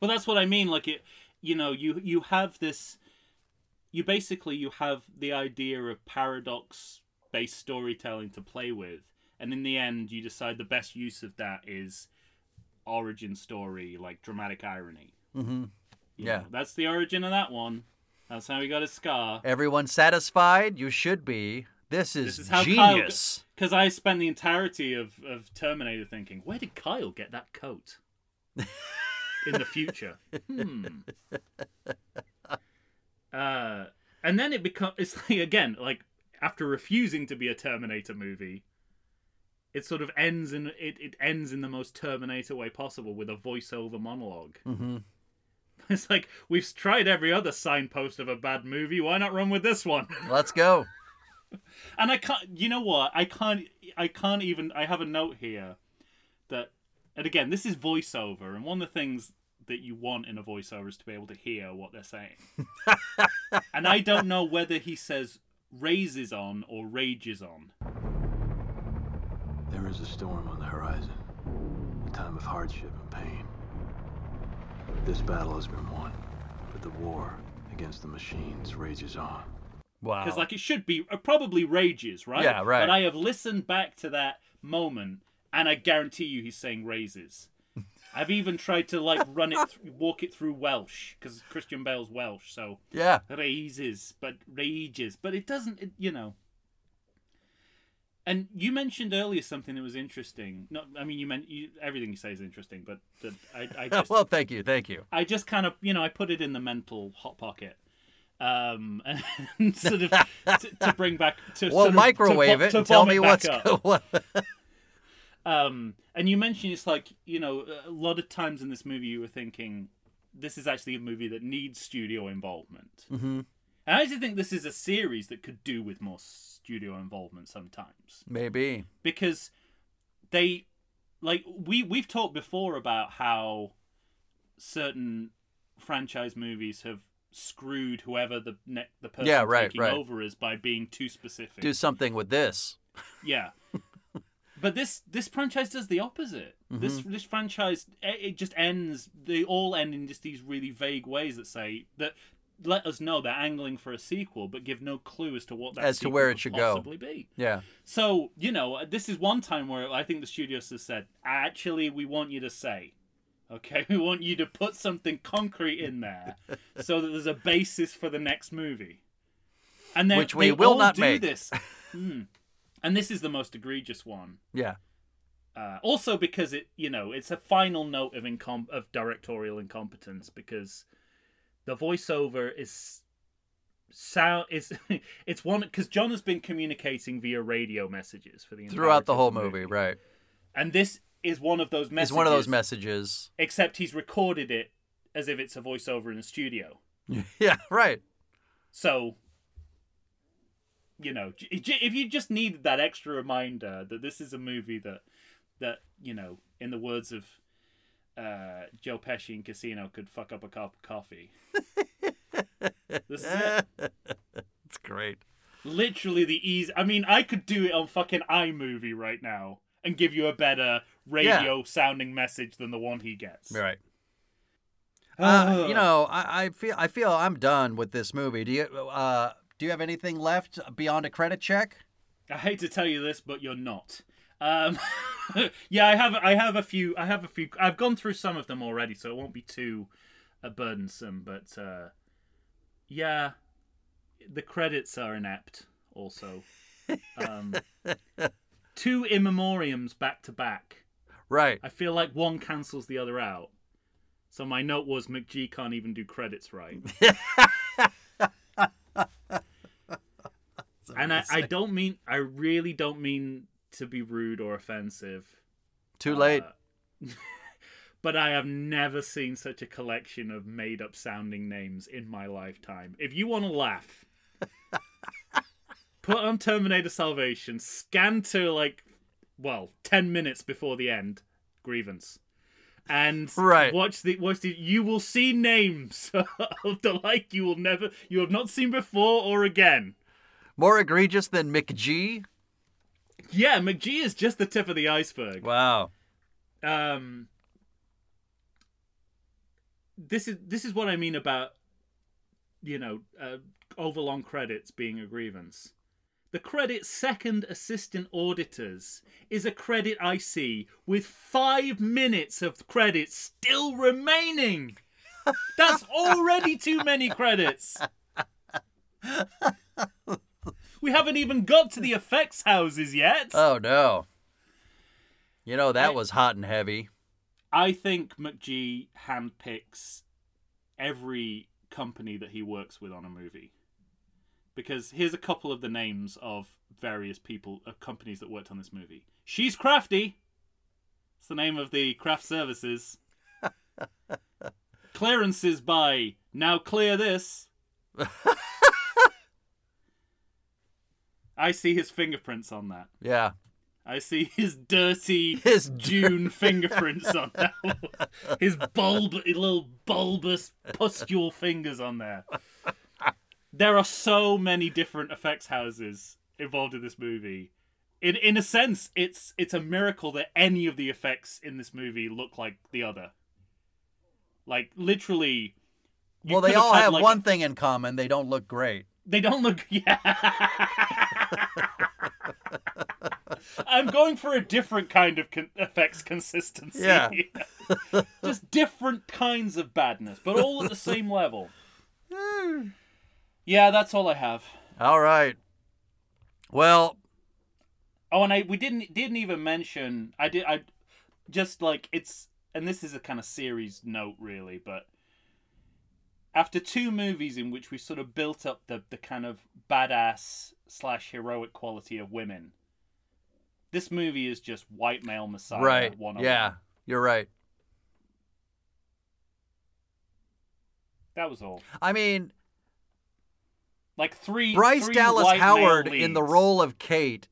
Well, that's what I mean. Like it, you know, you you have this. You basically you have the idea of paradox-based storytelling to play with, and in the end, you decide the best use of that is origin story, like dramatic irony. Mm-hmm. Yeah. that's the origin of that one. That's how he got his scar. Everyone satisfied? You should be. This is, This is how genius. Because I spent the entirety of, of Terminator thinking, where did Kyle get that coat? In the future. Hmm. Uh, and then it becomes, it's like, again, like, after refusing to be a Terminator movie, it sort of ends in, it, it ends in the most Terminator way possible with a voiceover monologue. hmm It's like, we've tried every other signpost of a bad movie, why not run with this one? Let's go. And I can't. You know what? I can't. I can't even. I have a note here that, and again, this is voiceover, and one of the things that you want in a voiceover is to be able to hear what they're saying. and I don't know whether he says raises on or rages on. There is a storm on the horizon, a time of hardship and pain. This battle has been won, but the war against the machines rages on. Wow. because like it should be uh, probably rages right Yeah, right. but i have listened back to that moment and i guarantee you he's saying raises i've even tried to like run it th- walk it through welsh because christian bale's welsh so yeah. raises but rages but it doesn't it, you know and you mentioned earlier something that was interesting no i mean you meant you, everything you say is interesting but the, I, I just well, thank you. Thank you. I just kind of, you know, I put it in the mental hot pocket, um, and sort of to, to bring back to Well, sort of- microwave to, it vo- and tell me what's up. what. Um, and you mentioned it's like, you know, a lot of times in this movie you were thinking, this is actually a movie that needs studio involvement. hmm And I actually think this is a series that could do with more studio involvement sometimes. Maybe. because they like we we've talked before about how certain franchise movies have screwed whoever the ne- the person Yeah, right, taking right. over is by being too specific. Do something with this. Yeah. but this this franchise does the opposite. This Mm-hmm. this franchise it it just ends. They all end in just these really vague ways that say that let us know they're angling for a sequel, but give no clue as to what that As to where it should go. possibly be. Yeah. So, you know, this is one time where I think the studios has said, actually, we want you to say, okay, we want you to put something concrete in there so that there's a basis for the next movie. And then Which we will not do make. this. Hmm. And this is the most egregious one. Yeah. Uh, also because it, you know, it's a final note of incom- of directorial incompetence because the voiceover is sound is it's one because John has been communicating via radio messages for the Throughout the whole the movie, right? and this is one of those messages. It's one of those messages. except he's recorded it as if it's a voiceover in the studio. Yeah, right. So, you know, if you just needed that extra reminder that this is a movie that, that you know, in the words of uh, Joe Pesci in Casino, could fuck up a cup of coffee. this is it. it's great. Literally the easy. I mean, I could do it on fucking iMovie right now and give you a better radio sounding message than the one he gets. Right. Uh, you know, I, I feel I feel I'm done with this movie. Do you uh do you have anything left beyond a credit check? I hate to tell you this, but you're not. Um, yeah, I have. I have a few. I have a few. I've gone through some of them already, so it won't be too uh, burdensome. But uh, yeah, the credits are inept. Also, Um, two in memoriams back to back. Right. I feel like one cancels the other out. So my note was McG can't even do credits right. and I, I don't mean I really don't mean to be rude or offensive. Too late. Uh, but I have never seen such a collection of made up sounding names in my lifetime. If you want to laugh, put on Terminator Salvation, scan to like, well, 10 minutes before the end, grievance. And Right. watch the watch the you will see names of the like you will never you have not seen before or again. More egregious than McG? Yeah, McG is just the tip of the iceberg. Wow. um this is this is what I mean about you know uh, overlong credits being a grievance. The credit second assistant auditors is a credit I see with five minutes of credits still remaining. That's already too many credits. We haven't even got to the effects houses yet. Oh no. You know that I- was hot and heavy. I think McG handpicks every company that he works with on a movie. Because here's a couple of the names of various people, of companies that worked on this movie. She's Crafty. It's the name of the craft services. Clearances by Now Clear This. I see his fingerprints on that. Yeah. I see his dirty His June fingerprints on that. His bulb, little bulbous pustule fingers on there. There are so many different effects houses involved in this movie. In in a sense, it's it's a miracle that any of the effects in this movie look like the other. Like literally. you well, they could have all have like- one thing in common. They don't look great. They don't look. Yeah. I'm going for a different kind of con- effects consistency. Yeah. Just different kinds of badness, but all at the same level. Yeah, that's all I have. All right. Well, Oh, and I we didn't didn't even mention I did I just like it's and this is a kind of series note really, but after two movies in which we sort of built up the the kind of badass slash heroic quality of women, this movie is just white male messiah. right. One Yeah, you're right. that was all. I mean, Like three. Bryce three Dallas Howard in the role of Kate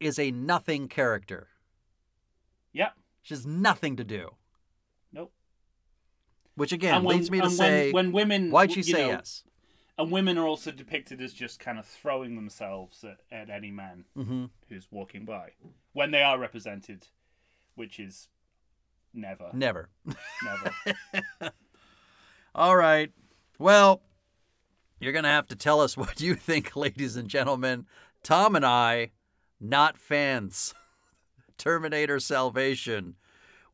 is a nothing character. Yep. She has nothing to do. Which again when- leads me to say, when, when women, why'd she you say know, yes? And women are also depicted as just kind of throwing themselves at, at any man Mm-hmm. who's walking by when they are represented, which is never, Never. never. All right. Well, you're going to have to tell us what you think, ladies and gentlemen. Tom and I, not fans. Terminator Salvation.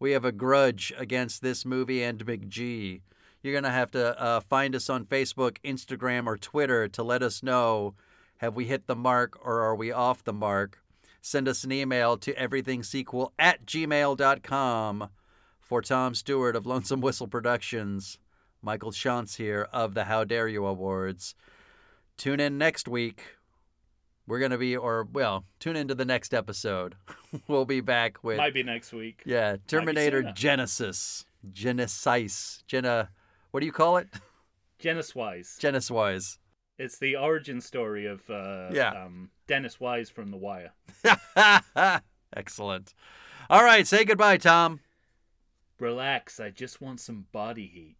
We have a grudge against this movie and McG. You're going to have to uh, find us on Facebook, Instagram, or Twitter to let us know have we hit the mark or are we off the mark. Send us an email to everythingsequel at gmail.com. For Tom Stewart of Lonesome Whistle Productions, Michael Shantz here of the How Dare You Awards. Tune in next week. We're going to be, or, well, tune into the next episode. we'll be back with, Might be next week. yeah, Terminator. Genesis. Genesis. Gena, what do you call it? Dennis Wise. Genesis Wise. It's the origin story of uh, Yeah. um, Dennis Wise from The Wire. Excellent. All right, say goodbye, Tom. Relax, I just want some body heat.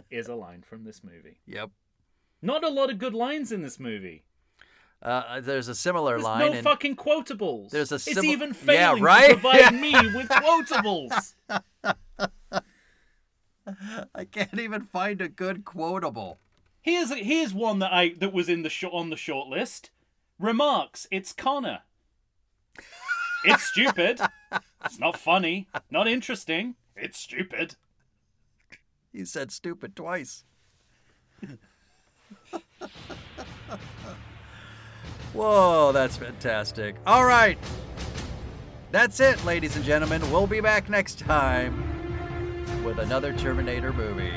is a line from this movie. Yep. Not a lot of good lines in this movie. Uh, there's a similar There's line. no in- fucking quotables. There's a it's even Yeah, failing right? to provide me with quotables. I can't even find a good quotable. Here's here's one that I that was in the short on the short list. Remarks: It's Connor. It's stupid. it's not funny. Not interesting. It's stupid. He said stupid twice. Whoa, that's fantastic. All right. That's it, ladies and gentlemen. We'll be back next time with another Terminator movie.